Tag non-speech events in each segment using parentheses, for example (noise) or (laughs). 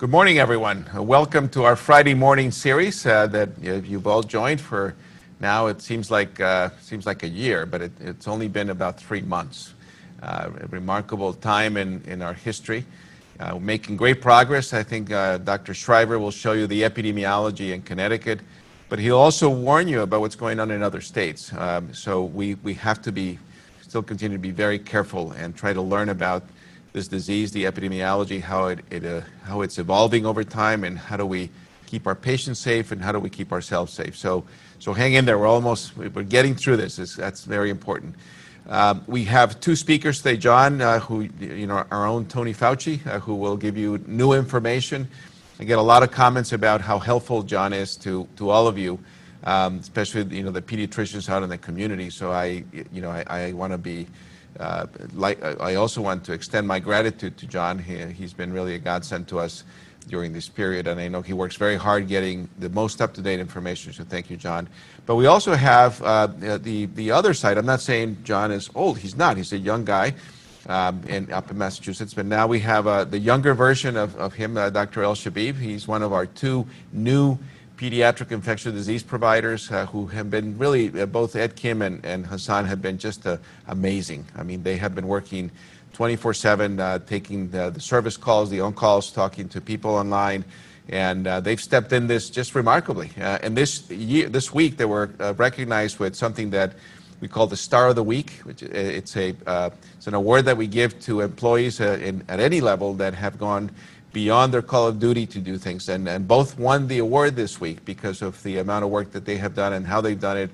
Good morning, everyone. Uh, welcome to our Friday morning series uh, that you've all joined for now. It seems like uh, seems like a year, but it, it's only been about three months. Uh, a remarkable time in, in our history. Uh, making great progress. I think uh, Dr. Schreiber will show you the epidemiology in Connecticut, but he'll also warn you about what's going on in other states. Um, so we, we have to be still continue to be very careful and try to learn about this disease, the epidemiology, how, it, it uh, how it's evolving over time, and how do we keep our patients safe and how do we keep ourselves safe. So, so hang in there. We're almost, we're getting through this. It's, that's very important. Um, we have two speakers today, John, uh, who, you know, our own Tony Fauci, uh, who will give you new information. I get a lot of comments about how helpful John is to, to all of you, um, especially, you know, the pediatricians out in the community. So I, you know, I, I want to be uh, like, I also want to extend my gratitude to John. He, he's been really a godsend to us during this period, and I know he works very hard getting the most up-to-date information, so thank you, John. But we also have uh, the, the other side. I'm not saying John is old. He's not. He's a young guy um, in, up in Massachusetts. But now we have uh, the younger version of, of him, uh, Dr. El Shabib. He's one of our two new pediatric infectious disease providers uh, who have been really, uh, both Ed Kim and, and Hassan have been just uh, amazing. I mean, they have been working 24 7, uh, taking the, the, service calls, the on calls, talking to people online. And uh, they've stepped in this just remarkably. Uh, and this year, this week, they were recognized with something that we call the Star of the Week. Which it's a it's an award that we give to employees in, at any level that have gone beyond their call of duty to do things. And, and both won the award this week because of the amount of work that they have done and how they've done it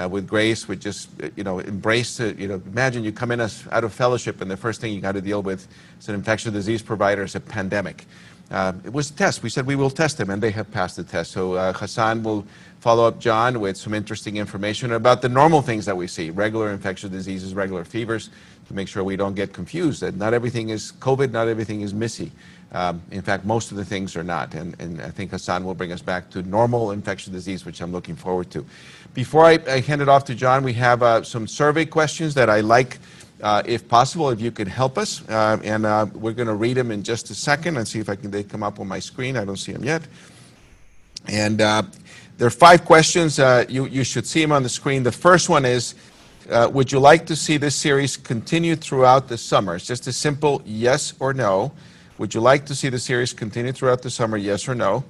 uh, with grace, with just, you know, embrace it. You know, imagine you come in as, out of fellowship and the first thing you got to deal with is an infectious disease provider is a pandemic. Uh, it was a test. We said we will test them, and they have passed the test. So uh, Hassan will follow up John with some interesting information about the normal things that we see, regular infectious diseases, regular fevers, to make sure we don't get confused, that not everything is COVID, not everything is MIS-C. Um, in fact, most of the things are not. And, and, I think Hassan will bring us back to normal infectious disease, which I'm looking forward to. Before I, I hand it off to John, we have uh, some survey questions that I like, uh, if possible, if you could help us. Uh, and uh, we're going to read them in just a second and see if I can, they come up on my screen. I don't see them yet. And uh, there are five questions. Uh, you, you should see them on the screen. The first one is, would you like to see this series continue throughout the summer? It's just a simple yes or no. Would you like to see the series continue throughout the summer, yes or no?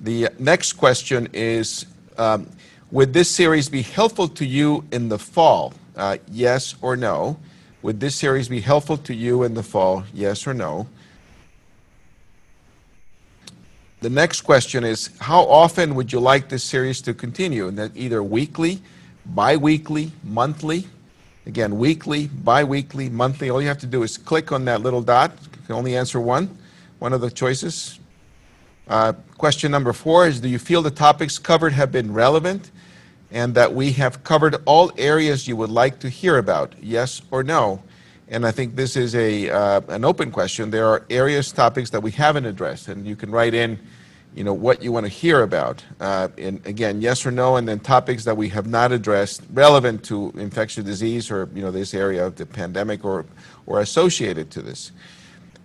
The next question is um, Would this series be helpful to you in the fall, uh, yes or no? Would this series be helpful to you in the fall, yes or no? The next question is How often would you like this series to continue? And that either weekly, bi weekly, monthly? Again, weekly, bi weekly, monthly. All you have to do is click on that little dot, You can only answer one, one of the choices. Uh, question number four is Do you feel the topics covered have been relevant and that we have covered all areas you would like to hear about? Yes or no? And I think this is a, uh, an open question. There are areas, topics that we haven't addressed, and you can write in you know, what you want to hear about. Uh, and again, yes or no, and then topics that we have not addressed relevant to infectious disease or, you know, this area of the pandemic or, or associated to this.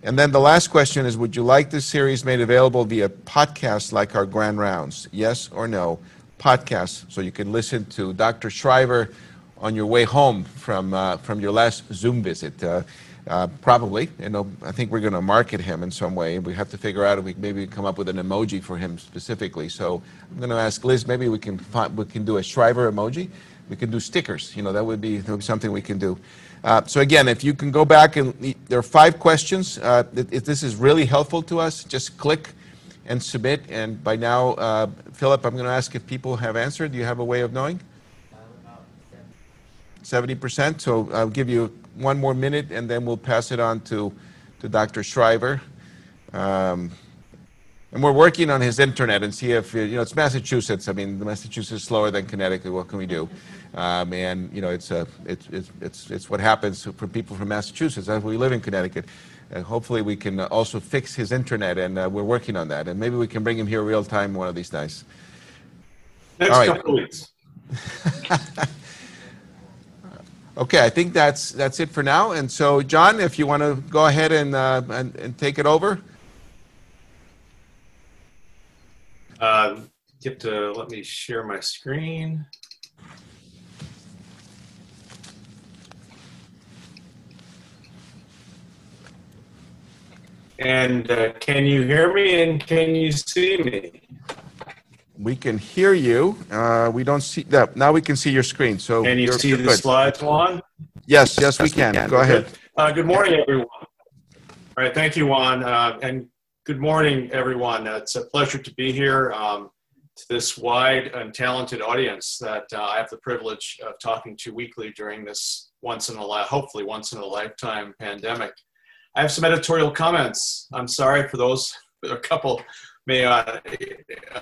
And then the last question is Would you like this series made available via podcast like our Grand Rounds? Yes or no? Podcast, so you can listen to Dr. Schreiber on your way home from, uh, from your last Zoom visit. Uh, uh, probably, you know, I think we're going to market him in some way. We have to figure out if we maybe come up with an emoji for him specifically. So I'm going to ask Liz. Maybe we can find, we can do a Schreiber emoji. We can do stickers. You know, that would be, that would be something we can do. Uh, so again, if you can go back and there are five questions. Uh, if this is really helpful to us, just click and submit. And by now, uh, Philip, I'm going to ask if people have answered. Do you have a way of knowing? 70%. So I'll give you one more minute and then we'll pass it on to, to Dr. Schreiber. Um, and we're working on his internet and see if, you know, it's Massachusetts. I mean, Massachusetts is slower than Connecticut. What can we do? Um, and, you know, it's, a, it's, it's, it's, it's what happens for people from Massachusetts. As we live in Connecticut. And hopefully we can also fix his internet, and uh, we're working on that. And maybe we can bring him here real time one of these days. Next All right. couple weeks. (laughs) okay, I think that's that's it for now. And so, John, if you want to go ahead and, uh, and, and take it over. Uh, get to let me share my screen. And uh, can you hear me and can you see me? We can hear you. Uh, we don't see that. Now we can see your screen. So Can you see the good. slides, Juan? Yes, yes, we can. Go ahead. Uh, good morning, everyone. All right, thank you, Juan, uh, and good morning, everyone. Uh, it's a pleasure to be here um, to this wide and talented audience that uh, I have the privilege of talking to weekly during this once in a li- hopefully once in a lifetime pandemic. I have some editorial comments. I'm sorry for those, (laughs) a couple may uh,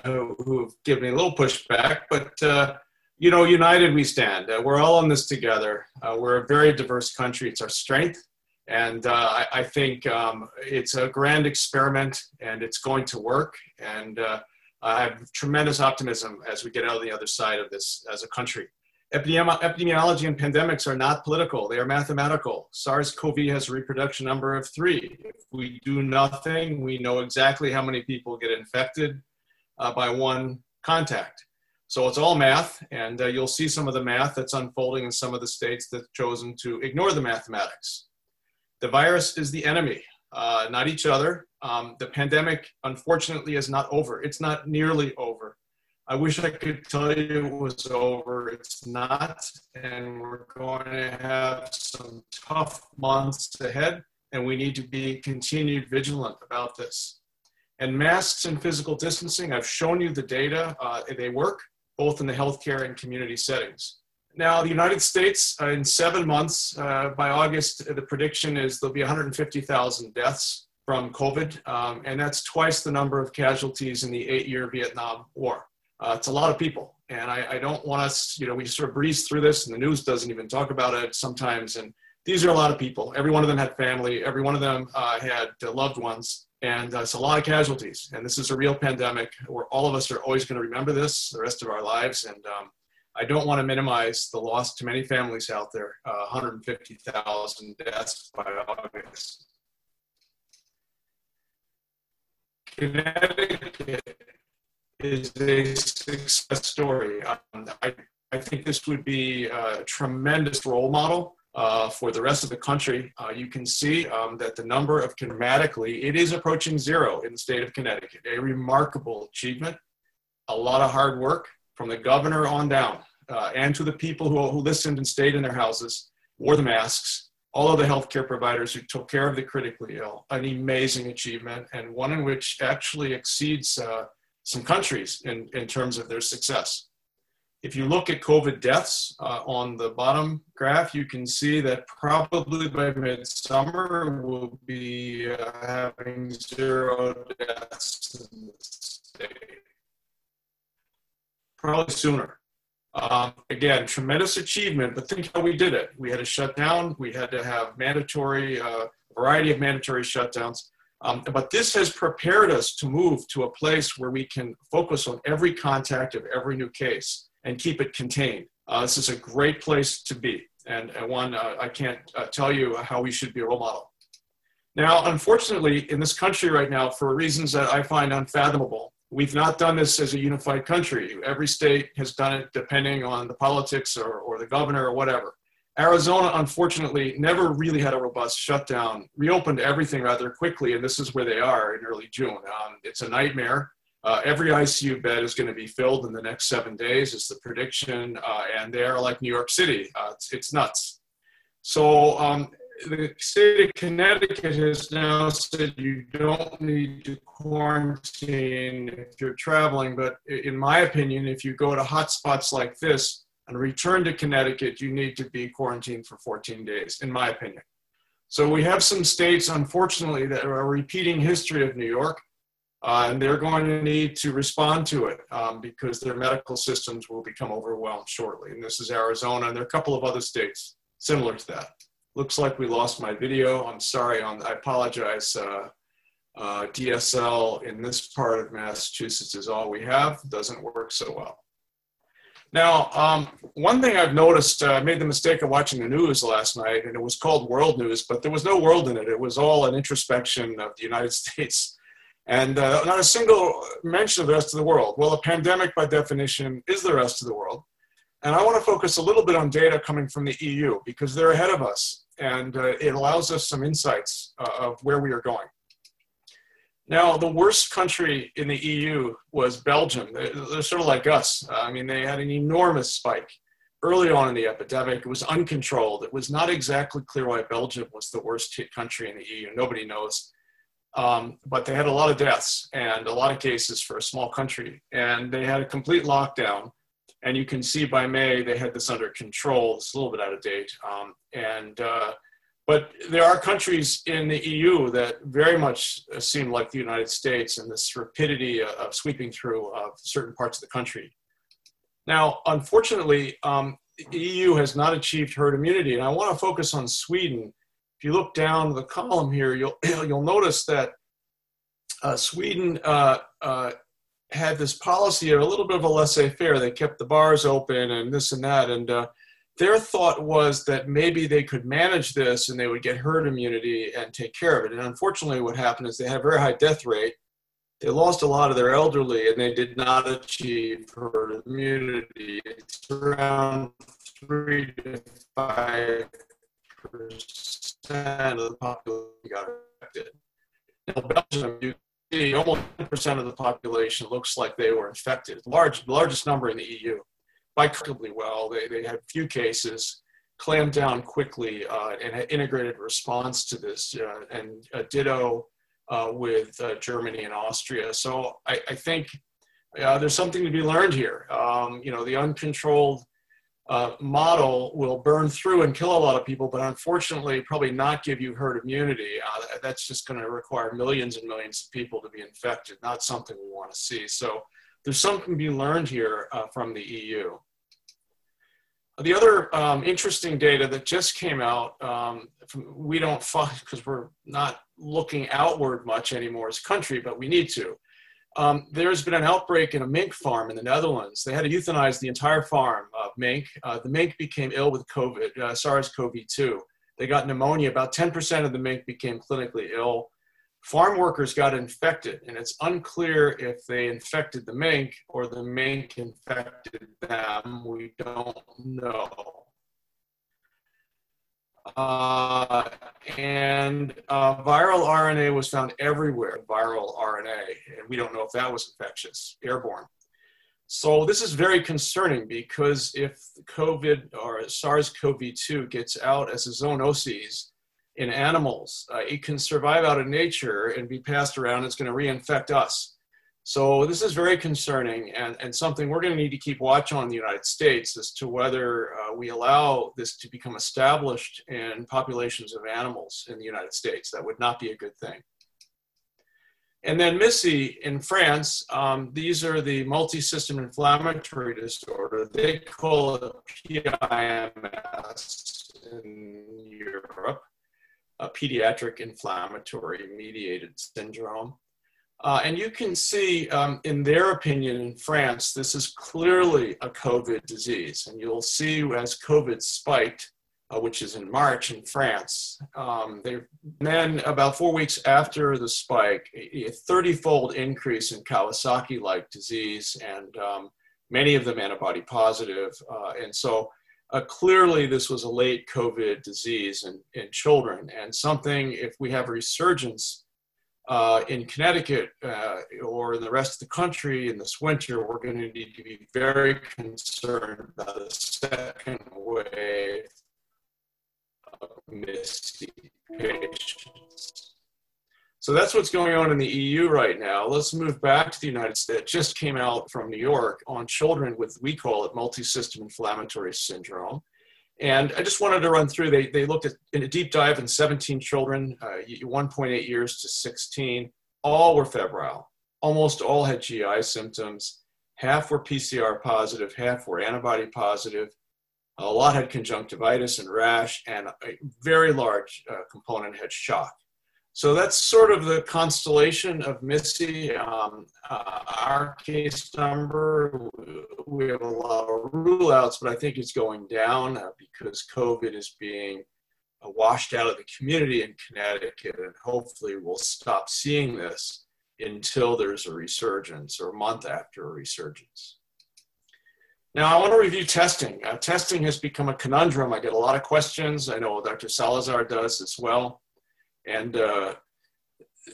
who- who've given me a little pushback, but uh, you know, united we stand. Uh, we're all in this together. Uh, we're a very diverse country. It's our strength. And uh, I, I think um, it's a grand experiment and it's going to work. And uh, I have tremendous optimism as we get out of the other side of this as a country. Epidemi- epidemiology and pandemics are not political, they are mathematical. SARS CoV has a reproduction number of three. If we do nothing, we know exactly how many people get infected uh, by one contact. So it's all math, and uh, you'll see some of the math that's unfolding in some of the states that have chosen to ignore the mathematics. The virus is the enemy, uh, not each other. Um, the pandemic, unfortunately, is not over. It's not nearly over. I wish I could tell you it was over. It's not, and we're going to have some tough months ahead, and we need to be continued vigilant about this. And masks and physical distancing, I've shown you the data. Uh, they work both in the healthcare and community settings. Now, the United States, uh, in seven months, uh, by August, the prediction is there'll be 150,000 deaths from COVID, um, and that's twice the number of casualties in the eight year Vietnam War. Uh, it's a lot of people, and I, I don't want us, you know, we sort of breeze through this, and the news doesn't even talk about it sometimes. And these are a lot of people. Every one of them had family, every one of them uh, had uh, loved ones, and uh, it's a lot of casualties. And this is a real pandemic where all of us are always going to remember this the rest of our lives. And um, I don't want to minimize the loss to many families out there. Uh, 150,000 deaths by August. Connecticut is a success story. Um, I, I think this would be a tremendous role model uh, for the rest of the country. Uh, you can see um, that the number of dramatically, it is approaching zero in the state of Connecticut. A remarkable achievement, a lot of hard work from the governor on down, uh, and to the people who, who listened and stayed in their houses, wore the masks, all of the healthcare providers who took care of the critically ill. An amazing achievement, and one in which actually exceeds uh, some countries in, in terms of their success. If you look at COVID deaths uh, on the bottom graph, you can see that probably by midsummer we'll be uh, having zero deaths in the state. Probably sooner. Um, again, tremendous achievement, but think how we did it. We had to shut down. We had to have mandatory, uh, variety of mandatory shutdowns. Um, but this has prepared us to move to a place where we can focus on every contact of every new case and keep it contained. Uh, this is a great place to be. And, and one, uh, I can't uh, tell you how we should be a role model. Now, unfortunately, in this country right now, for reasons that I find unfathomable, we've not done this as a unified country. Every state has done it depending on the politics or, or the governor or whatever. Arizona, unfortunately, never really had a robust shutdown, reopened everything rather quickly, and this is where they are in early June. Um, it's a nightmare. Uh, every ICU bed is going to be filled in the next seven days, is the prediction, uh, and they're like New York City. Uh, it's, it's nuts. So um, the state of Connecticut has now said you don't need to quarantine if you're traveling, but in my opinion, if you go to hotspots like this, and return to Connecticut, you need to be quarantined for 14 days, in my opinion. So we have some states, unfortunately, that are repeating history of New York, uh, and they're going to need to respond to it um, because their medical systems will become overwhelmed shortly. And this is Arizona, and there are a couple of other states similar to that. Looks like we lost my video. I'm sorry. On, I apologize. Uh, uh, DSL in this part of Massachusetts is all we have. Doesn't work so well. Now, um, one thing I've noticed, uh, I made the mistake of watching the news last night, and it was called World News, but there was no world in it. It was all an introspection of the United (laughs) States. And uh, not a single mention of the rest of the world. Well, a pandemic, by definition, is the rest of the world. And I want to focus a little bit on data coming from the EU because they're ahead of us and uh, it allows us some insights uh, of where we are going. Now, the worst country in the EU was Belgium. They're, sort of like us. I mean, they had an enormous spike early on in the epidemic. It was uncontrolled. It was not exactly clear why Belgium was the worst hit country in the EU. Nobody knows. Um, but they had a lot of deaths and a lot of cases for a small country. And they had a complete lockdown. And you can see by May they had this under control. It's a little bit out of date. Um, and uh, but there are countries in the EU that very much seem like the United States and this rapidity of sweeping through of certain parts of the country. Now, unfortunately, um, the EU has not achieved herd immunity, and I want to focus on Sweden. If you look down the column here, you'll (clears throat) you'll notice that uh, Sweden uh, uh, had this policy of a little bit of a laissez-faire. They kept the bars open and this and that, and uh, their thought was that maybe they could manage this and they would get herd immunity and take care of it. And unfortunately, what happened is they had a very high death rate. They lost a lot of their elderly and they did not achieve herd immunity. It's around three to five percent of the population got affected. In Belgium, you see almost 10% of the population looks like they were infected, large, largest number in the EU incredibly well. They, they had few cases, clamped down quickly, uh, and had integrated response to this, uh, and uh, ditto uh, with uh, Germany and Austria. So I, I think uh, there's something to be learned here. Um, you know, the uncontrolled model will burn through and kill a lot of people, but unfortunately, probably not give you herd immunity. that's just going to require millions and millions of people to be infected, not something we want to see. So there's something to be learned here from the EU. The other um, interesting data that just came out, um, from, we don't find because we're not looking outward much anymore as a country, but we need to. Um, there's been an outbreak in a mink farm in the Netherlands. They had to euthanize the entire farm of mink. Uh, the mink became ill with COVID, uh, SARS-CoV-2. They got pneumonia. About 10% of the mink became clinically ill farm workers got infected, and it's unclear if they infected the mink or the mink infected them. We don't know. Uh, and uh, viral RNA was found everywhere, viral RNA, and we don't know if that was infectious, airborne. So this is very concerning because if COVID or SARS-CoV-2 gets out as a zoonoses, in animals. Uh, it can survive out of nature and be passed around. It's going to reinfect us. So this is very concerning and, and something we're going to need to keep watch on in the United States as to whether uh, we allow this to become established in populations of animals in the United States. That would not be a good thing. And then MIS-C in France, um, these are the multi-system inflammatory disorder. They call it PIMS in Europe a pediatric inflammatory mediated syndrome. Uh, and you can see, um, in their opinion, in France, this is clearly a COVID disease. And you'll see as COVID spiked, uh, which is in March in France, um, then about four weeks after the spike, a 30 fold increase in Kawasaki like disease, and um, many of them antibody positive. Uh, and so uh, clearly, this was a late COVID disease in, in children, and something, if we have a resurgence uh, in Connecticut uh, or in the rest of the country in this winter, we're going to need to be very concerned about the second wave of MIS-C patients. So that's what's going on in the EU right now. Let's move back to the United States. It just came out from New York on children with, we call it multi-system inflammatory syndrome. And I just wanted to run through, they, they looked at in a deep dive in 17 children, uh, 1.8 years to 16. All were febrile. Almost all had GI symptoms. Half were PCR positive, half were antibody positive. A lot had conjunctivitis and rash, and a very large uh, component had shock. So that's sort of the constellation of MIS-C. Um, uh, our case number, we have a lot of rule outs, but I think it's going down uh, because COVID is being uh, washed out of the community in Connecticut, and hopefully we'll stop seeing this. until there's a resurgence or a month after a resurgence. Now, I want to review testing. Uh, testing has become a conundrum. I get a lot of questions. I know Dr. Salazar does as well. And uh,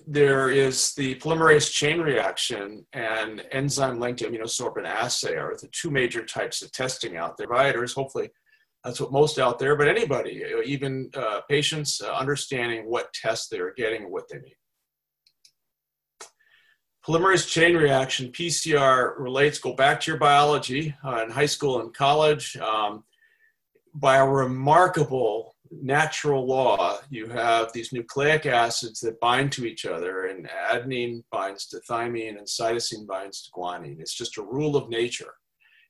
there is the polymerase chain reaction and enzyme linked immunosorbent assay are the two major types of testing out there. Providers, hopefully, that's what most out there, but anybody, even uh, patients, uh, understanding what tests they're getting and what they need. Polymerase chain reaction, PCR, relates, go back to your biology uh, in high school and college. Um, by a remarkable natural law, you have these nucleic acids that bind to each other, and adenine binds to thymine, and cytosine binds to guanine. It's just a rule of nature.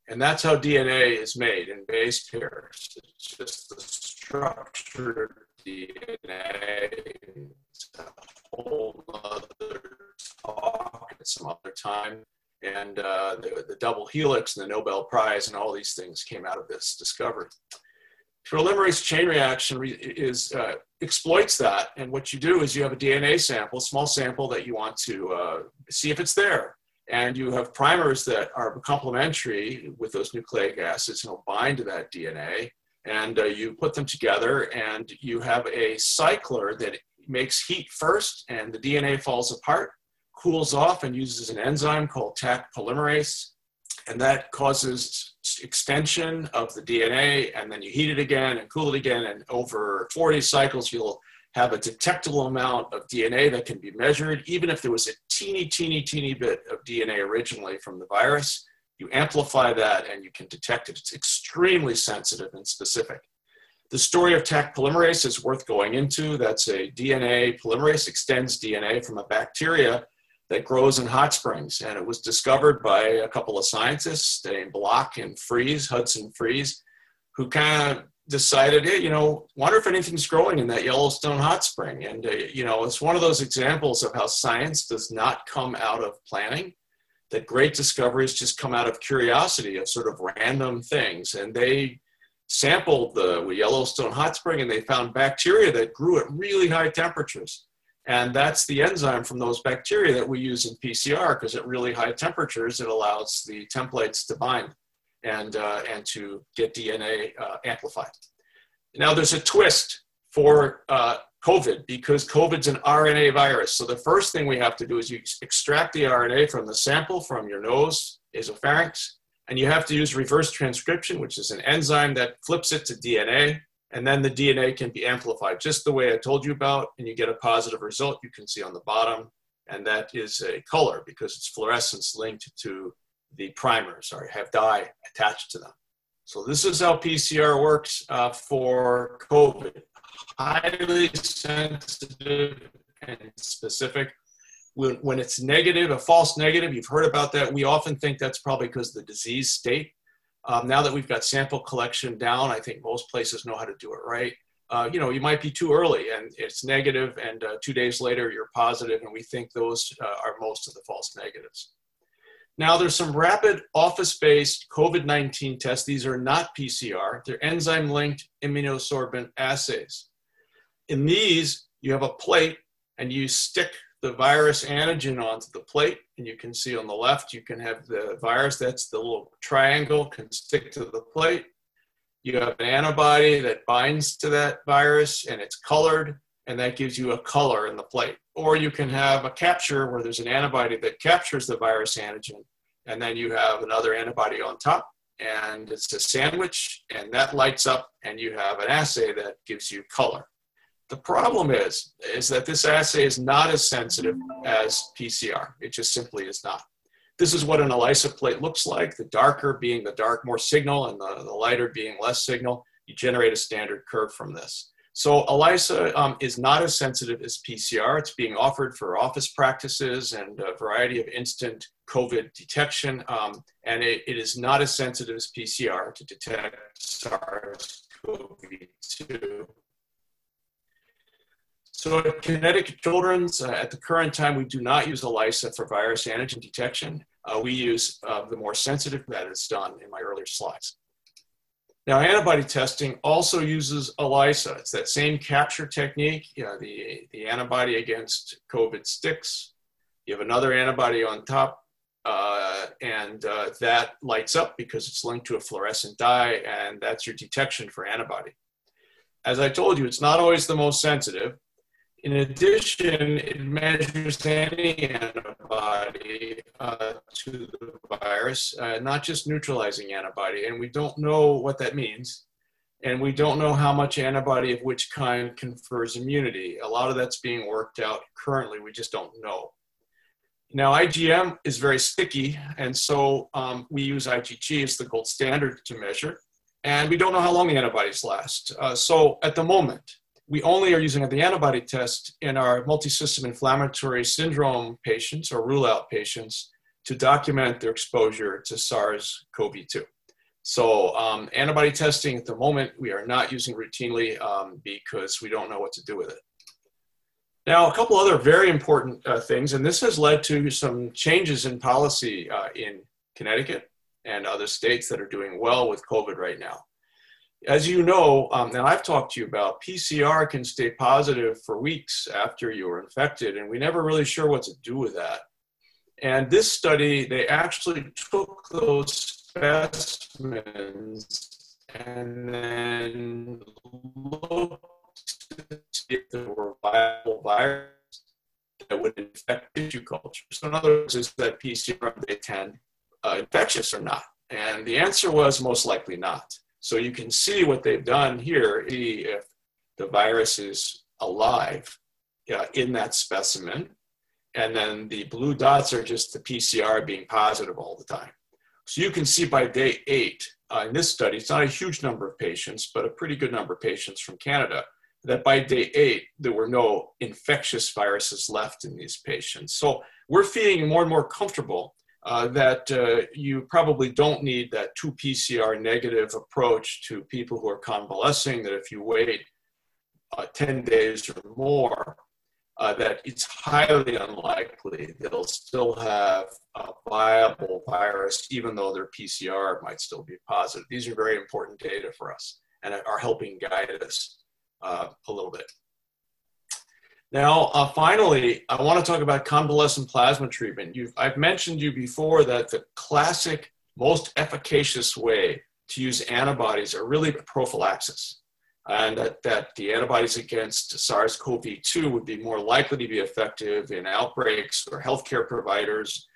And that's how DNA is made in base pairs. It's just the structure of DNA. It's a whole other talk at some other time. And uh, the, the double helix and the Nobel Prize and all these things came out of this discovery. Polymerase chain reaction re- is uh, exploits that, and what you do is you have a DNA sample, a small sample that you want to uh, see if it's there, and you have primers that are complementary with those nucleic acids and will bind to that DNA, and uh, you put them together, and you have a cycler that makes heat first, and the DNA falls apart, cools off and uses an enzyme called Taq polymerase. And that causes extension of the DNA, and then you heat it again and cool it again. And over 40 cycles, you'll have a detectable amount of DNA that can be measured. Even if there was a teeny, teeny, teeny bit of DNA originally from the virus, you amplify that and you can detect it. It's extremely sensitive and specific. The story of Taq polymerase is worth going into. That's a DNA polymerase, extends DNA from a bacteria that grows in hot springs. And it was discovered by a couple of scientists named Brock and Freeze, Hudson Freeze, who kind of decided, hey, you know, wonder if anything's growing in that Yellowstone hot spring. And, uh, you know, it's one of those examples of how science does not come out of planning, that great discoveries just come out of curiosity of sort of random things. And they sampled the Yellowstone hot spring and they found bacteria that grew at really high temperatures. And that's the enzyme from those bacteria that we use in PCR because at really high temperatures, it allows the templates to bind and, uh, and to get DNA uh, amplified. Now, there's a twist for uh, COVID because COVID's an RNA virus. So the first thing we have to do is you extract the RNA from the sample from your nose, nasopharynx, and you have to use reverse transcription, which is an enzyme that flips it to DNA and then the DNA can be amplified just the way I told you about, and you get a positive result you can see on the bottom, and that is a color because it's fluorescence linked to the primers or have dye attached to them. So this is how PCR works uh, for COVID. Highly sensitive and specific. When, when it's negative, a false negative, you've heard about that. We often think that's probably because the disease state um, now that we've got sample collection down, I think most places know how to do it right. Uh, you know, you might be too early and it's negative, and uh, two days later you're positive, and we think those uh, are most of the false negatives. Now, there's some rapid office-based COVID-19 tests. These are not PCR. They're enzyme-linked immunosorbent assays. In these, you have a plate and you stick the virus antigen onto the plate. And you can see on the left, you can have the virus, that's the little triangle, can stick to the plate. You have an antibody that binds to that virus and it's colored, and that gives you a color in the plate. Or you can have a capture where there's an antibody that captures the virus antigen, and then you have another antibody on top, and it's a sandwich, and that lights up, and you have an assay that gives you color. The problem is, is that this assay is not as sensitive as PCR. It just simply is not. This is what an ELISA plate looks like, the darker being the dark more signal and the, the lighter being less signal. You generate a standard curve from this. So ELISA um, is not as sensitive as PCR. It's being offered for office practices and a variety of instant COVID detection, um, and it, it is not as sensitive as PCR to detect SARS-CoV-2. So at Connecticut Children's, uh, at the current time, we do not use ELISA for virus antigen detection. Uh, we use uh, the more sensitive that is done in my earlier slides. Now, antibody testing also uses ELISA. It's that same capture technique. You know, the, the antibody against COVID sticks. You have another antibody on top, uh, and uh, that lights up because it's linked to a fluorescent dye, and that's your detection for antibody. As I told you, it's not always the most sensitive. In addition, it measures any antibody uh, to the virus, uh, not just neutralizing antibody, and we don't know what that means. And we don't know how much antibody of which kind confers immunity. A lot of that's being worked out currently, we just don't know. Now, IgM is very sticky, and so um, we use IgG as the gold standard to measure. And we don't know how long the antibodies last. Uh, so at the moment, we only are using the antibody test in our multisystem inflammatory syndrome patients or rule out patients to document their exposure to SARS CoV 2. So, um, antibody testing at the moment, we are not using routinely um, because we don't know what to do with it. Now, a couple other very important uh, things, and this has led to some changes in policy uh, in Connecticut and other states that are doing well with COVID right now. As you know, um, and I've talked to you about, PCR can stay positive for weeks after you are infected, and we never really sure what to do with that. And this study, they actually took those specimens and then looked to see if there were viable viruses that would infect tissue culture. So in other words, is that PCR day 10 uh, infectious or not? And the answer was most likely not. So you can see what they've done here, if the virus is alive uh, in that specimen. And then the blue dots are just the PCR being positive all the time. So you can see by day eight uh, in this study, it's not a huge number of patients, but a pretty good number of patients from Canada that by day eight, there were no infectious viruses left in these patients. So we're feeling more and more comfortable uh, that uh, you probably don't need that two PCR negative approach to people who are convalescing, that if you wait uh, 10 days or more, uh, that it's highly unlikely they'll still have a viable virus, even though their PCR might still be positive. These are very important data for us and are helping guide us uh, a little bit. Now, uh, finally, I want to talk about convalescent plasma treatment. You've, I've mentioned you before that the classic, most efficacious way to use antibodies are really prophylaxis, and that, that the antibodies against SARS-CoV-2 would be more likely to be effective in outbreaks or healthcare providers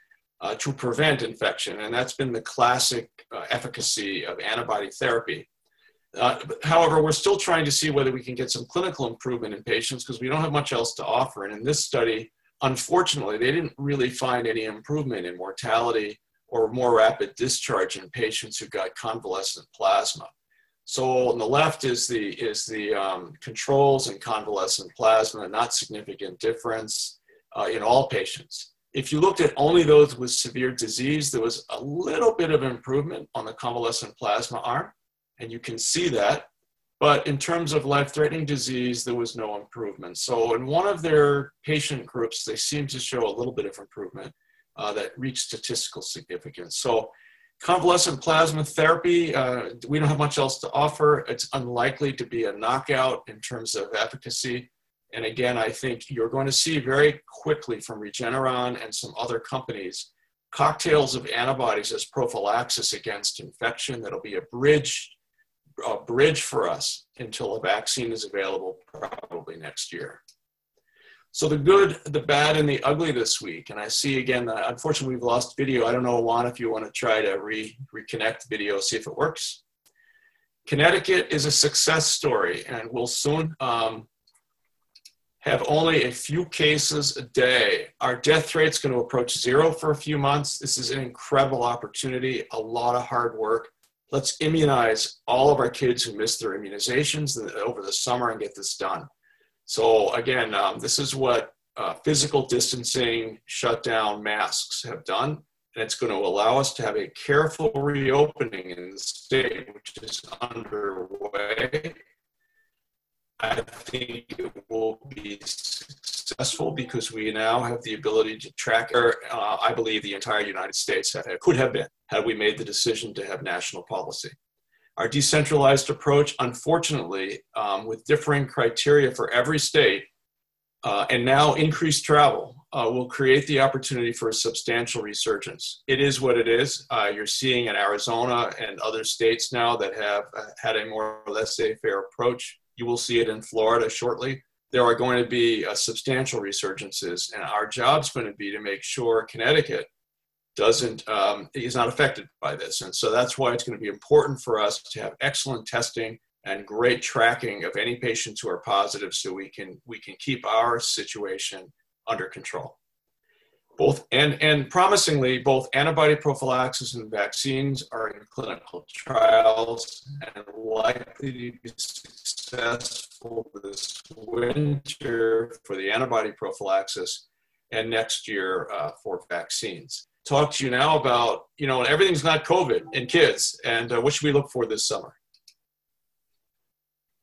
uh, to prevent infection, and that's been the classic uh, efficacy of antibody therapy. Uh, however, we're still trying to see whether we can get some clinical improvement in patients because we don't have much else to offer. And in this study, unfortunately, they didn't really find any improvement in mortality or more rapid discharge in patients who got convalescent plasma. So on the left is the is the um, controls and convalescent plasma, not significant difference uh, in all patients. If you looked at only those with severe disease, there was a little bit of improvement on the convalescent plasma arm and you can see that. But in terms of life-threatening disease, there was no improvement. So in one of their patient groups, they seemed to show a little bit of improvement uh, that reached statistical significance. So convalescent plasma therapy, uh, we don't have much else to offer. It's unlikely to be a knockout in terms of efficacy. And again, I think you're going to see very quickly from Regeneron and some other companies cocktails of antibodies as prophylaxis against infection that'll be a bridge a bridge for us until a vaccine is available probably next year. So the good, the bad, and the ugly this week. And I see again, uh, unfortunately, we've lost video. I don't know, Juan, if you want to try to re reconnect video, see if it works. Connecticut is a success story, and we'll soon um, have only a few cases a day. Our death rate's going to approach zero for a few months. This is an incredible opportunity, a lot of hard work let's immunize all of our kids who missed their immunizations over the summer and get this done. So again, um, this is what uh, physical distancing, shutdown, masks have done. And it's going to allow us to have a careful reopening in the state, which is underway. I think it will be successful because we now have the ability to track, uh, I believe the entire United States could have been had we made the decision to have national policy. Our decentralized approach, unfortunately, um, with differing criteria for every state, uh, and now increased travel, uh, will create the opportunity for a substantial resurgence. It is what it is. Uh, you're seeing in Arizona and other states now that have uh, had a more laissez-faire approach. You will see it in Florida shortly. There are going to be uh, substantial resurgences, and our job's going to be to make sure Connecticut doesn't um, is not affected by this. And so that's why it's going to be important for us to have excellent testing and great tracking of any patients who are positive so we can we can keep our situation under control both and and promisingly both antibody prophylaxis and vaccines are in clinical trials and likely to be successful this winter for the antibody prophylaxis and next year uh, for vaccines talk to you now about you know everything's not covid in kids and uh, what should we look for this summer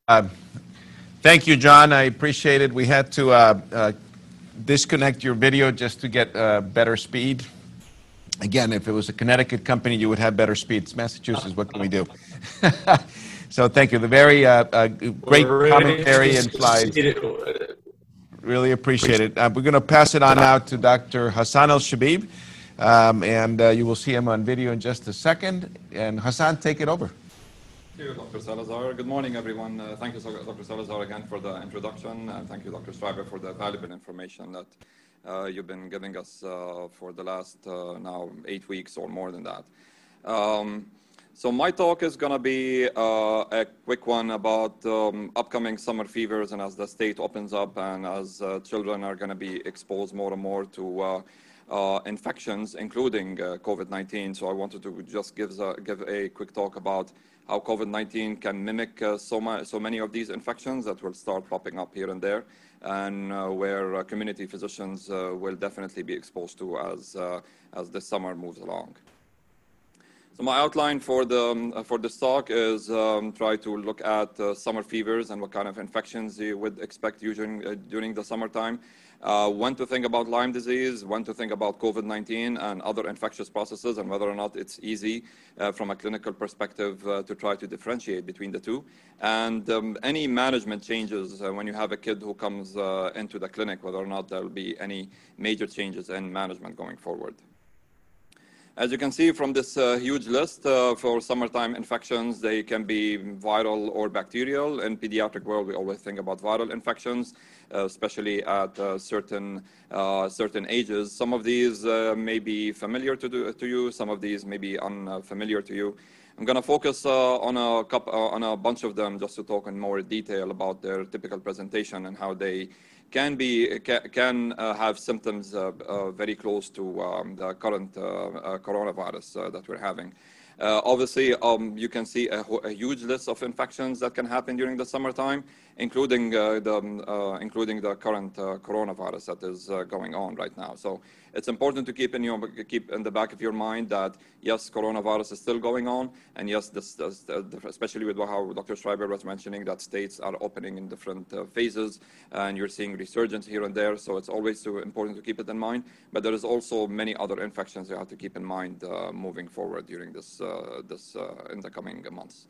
uh, thank you, John. I appreciate it. We had to uh, uh, disconnect your video just to get uh, better speed. Again, if it was a Connecticut company, you would have better speeds. Massachusetts, what can we do? (laughs) so thank you. The very uh, uh, great commentary and slides. Really appreciate it. we're going to pass it on now to Dr. Hassan El-Shabib, um, and you will see him on video in just a second. And Hassan, take it over. Thank you, Dr. Salazar. Good morning, everyone. Uh, thank you, Dr. Salazar, again for the introduction, and thank you, Dr. Schreiber, for the valuable information that uh, you've been giving us uh, for the last uh, now eight weeks or more than that. Um, so my talk is going to be uh, a quick one about um, upcoming summer fevers, and as the state opens up, and as uh, children are going to be exposed more and more to uh, infections, including uh, COVID-19. So I wanted to just give a, give a quick talk about how COVID-19 can mimic uh, so, ma- so many of these infections that will start popping up here and there, and uh, where uh, community physicians uh, will definitely be exposed to as, uh, as the summer moves along. So my outline for, the, um, for this talk is um, try to look at summer fevers and what kind of infections you would expect during, during the summertime uh, when to think about Lyme disease, when to think about COVID-19 and other infectious processes, and whether or not it's easy uh, from a clinical perspective uh, to try to differentiate between the two. And um, any management changes uh, when you have a kid who comes uh, into the clinic, whether or not there will be any major changes in management going forward. As you can see from this uh, huge list uh, for summertime infections, they can be viral or bacterial. In pediatric world, we always think about viral infections, especially at uh, certain uh, certain ages. Some of these uh, may be familiar to, do, to you. Some of these may be unfamiliar to you. I'm going to focus on a couple, on a bunch of them just to talk in more detail about their typical presentation and how they can be can uh, have symptoms uh, uh, very close to um, the current coronavirus that we're having. Uh, obviously, um, you can see a, a, huge list of infections that can happen during the summertime, including uh, the um, uh, including the current coronavirus that is going on right now. So it's important to keep in your keep in the back of your mind that yes, coronavirus is still going on, and yes, this, this especially with how Dr. Schreiber was mentioning that states are opening in different uh, phases, and you're seeing resurgence here and there. So it's always important to keep it in mind. But there is also many other infections you have to keep in mind uh, moving forward during this uh, this uh, in the coming months.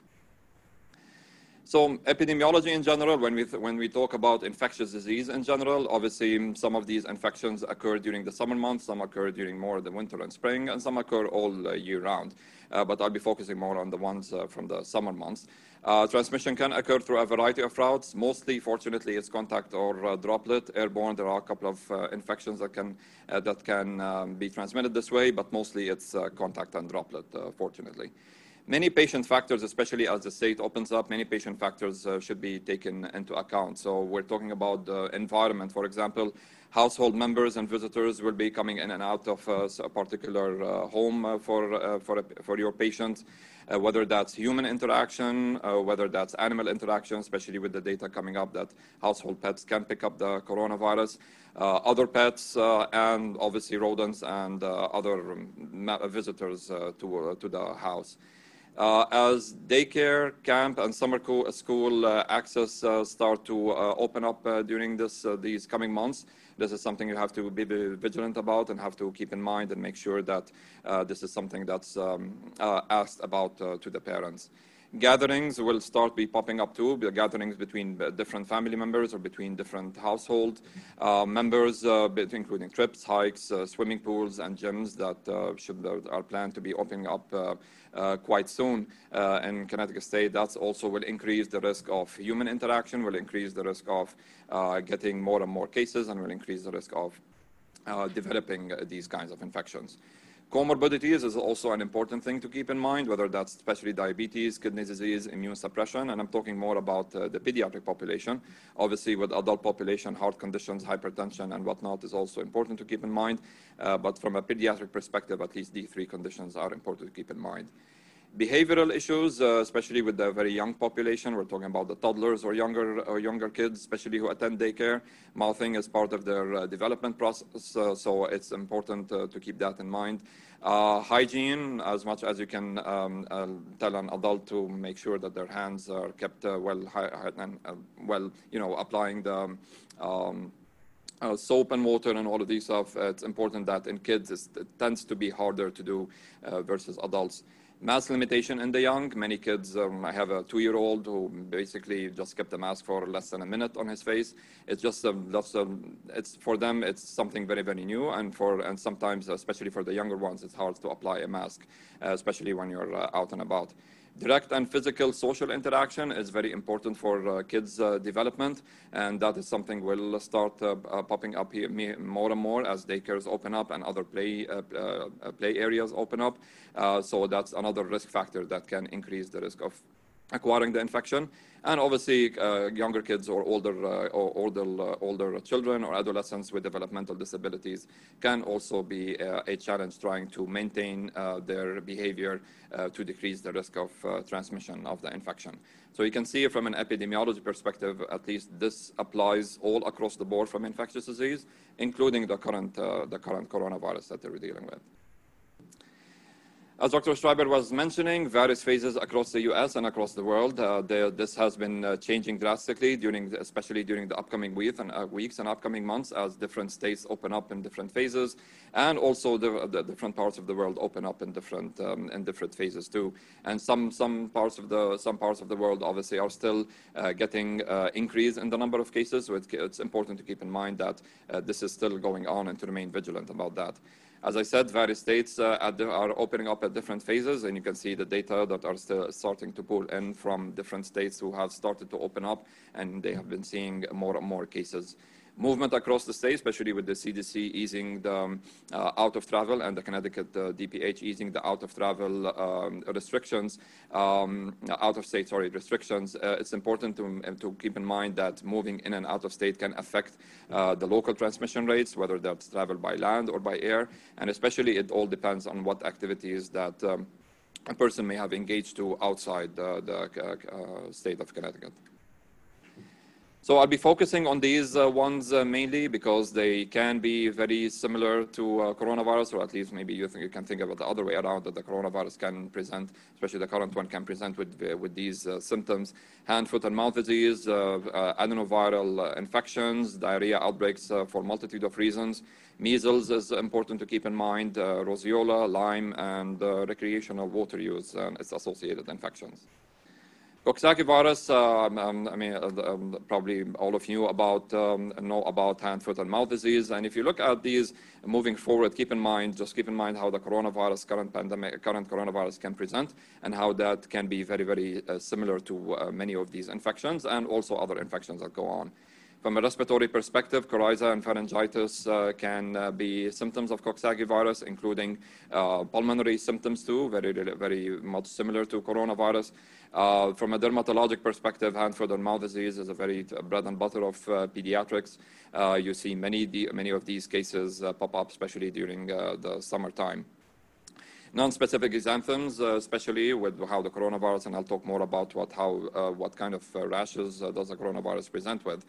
So epidemiology in general, when we, when we talk about infectious disease in general, obviously some of these infections occur during the summer months, some occur during more the winter and spring, and some occur all uh, year round. Uh, but I'll be focusing more on the ones uh, from the summer months. Uh, transmission can occur through a variety of routes. Mostly, fortunately, it's contact or uh, droplet. Airborne, there are a couple of uh, infections that can, that can um, be transmitted this way, but mostly it's contact and droplet, fortunately. Many patient factors, especially as the state opens up, many patient factors uh, should be taken into account. So we're talking about the environment. For example, household members and visitors will be coming in and out of uh, a particular uh, home uh, for, uh, for, a, for your patient, uh, whether that's human interaction, whether that's animal interaction, especially with the data coming up that household pets can pick up the coronavirus, other pets, and obviously rodents and other um, visitors to, to the house. Uh, as daycare, camp, and summer school uh, access uh, start to uh, open up uh, during this, uh, these coming months, this is something you have to be vigilant about and have to keep in mind and make sure that this is something that's um, asked about to the parents. Gatherings will start be popping up too, gatherings between different family members or between different household uh, members, uh, including trips, hikes, uh, swimming pools, and gyms that uh, should are planned to be opening up uh, uh, Uh, quite soon uh, in Connecticut State. That also will increase the risk of human interaction, will increase the risk of uh, getting more and more cases, and will increase the risk of developing these kinds of infections. Comorbidities is also an important thing to keep in mind, whether that's especially diabetes, kidney disease, immune suppression, and I'm talking more about uh, the pediatric population. Obviously, with adult population, heart conditions, hypertension, and whatnot is also important to keep in mind. Uh, but from a pediatric perspective, at least these three conditions are important to keep in mind. Behavioral issues, uh, especially with the very young population, we're talking about the toddlers or younger or younger kids, especially who attend daycare. Mouthing is part of their uh, development process, uh, so it's important uh, to keep that in mind. Uh, hygiene, as much as you can um, uh, tell an adult to make sure that their hands are kept well, and well, you know, applying the um, uh, soap and water and all of these stuff, it's important that in kids it tends to be harder to do uh, versus adults. Mask limitation in the young. Many kids, um, I have a two-year-old who basically just kept a mask for less than a minute on his face. It's just, um, that's, um, it's for them, it's something very, very new. And for, and sometimes, especially for the younger ones, it's hard to apply a mask, uh, especially when you're uh, out and about. Direct and physical social interaction is very important for uh, kids' uh, development, and that is something will start uh, popping up here more and more as daycares open up and other play play areas open up. so that's another risk factor that can increase the risk of acquiring the infection. And obviously, uh, younger kids or older, uh, or older, uh, older children or adolescents with developmental disabilities can also be uh, a challenge trying to maintain uh, their behavior uh, to decrease the risk of transmission of the infection. So you can see from an epidemiology perspective, at least this applies all across the board from infectious disease, including the current, the current coronavirus that we're dealing with. As Dr. Schreiber was mentioning, various phases across the U.S. and across the world. Uh, the, this has been uh, changing drastically, during, especially during the upcoming week and, uh, weeks and upcoming months as different states open up in different phases, and also the, the different parts of the world open up in different um, in different phases too. And some some parts of the some parts of the world obviously are still uh, getting uh, increase in the number of cases. So it's, it's important to keep in mind that uh, this is still going on and to remain vigilant about that. As I said, various states uh, the, are opening up at different phases, and you can see the data that are still starting to pull in from different states who have started to open up, and they have been seeing more and more cases movement across the state, especially with the CDC easing the um, uh, out of travel and the Connecticut uh, DPH easing the out of travel um, restrictions, um, out of state, sorry, restrictions. Uh, it's important to, um, to keep in mind that moving in and out of state can affect uh, the local transmission rates, whether that's travel by land or by air. And especially it all depends on what activities that um, a person may have engaged to outside the, the uh, state of Connecticut. So I'll be focusing on these uh, ones uh, mainly because they can be very similar to uh, coronavirus, or at least maybe you, think you can think about the other way around that the coronavirus can present, especially the current one can present with, uh, with these uh, symptoms. Hand, foot, and mouth disease, uh, adenoviral infections, diarrhea outbreaks for multitude of reasons. Measles is important to keep in mind, roseola, Lyme, and recreational water use and its associated infections. Coxsackie virus, um, um, I mean, uh, um, probably all of you about um, know about hand, foot, and mouth disease. And if you look at these moving forward, keep in mind, just keep in mind how the coronavirus, current pandemic, current coronavirus can present, and how that can be very, very uh, similar to uh, many of these infections, and also other infections that go on. From a respiratory perspective, coryza and pharyngitis uh, can uh, be symptoms of Coxsackie virus, including uh, pulmonary symptoms too, very, very much similar to coronavirus. Uh, from a dermatologic perspective, hand, foot, and mouth disease is a very bread and butter of uh, pediatrics. Uh, you see many, many of these cases pop up, especially during the summertime non-specific exanthems, uh, especially with how the coronavirus, and I'll talk more about what, how, uh, what kind of uh, rashes does the coronavirus present with.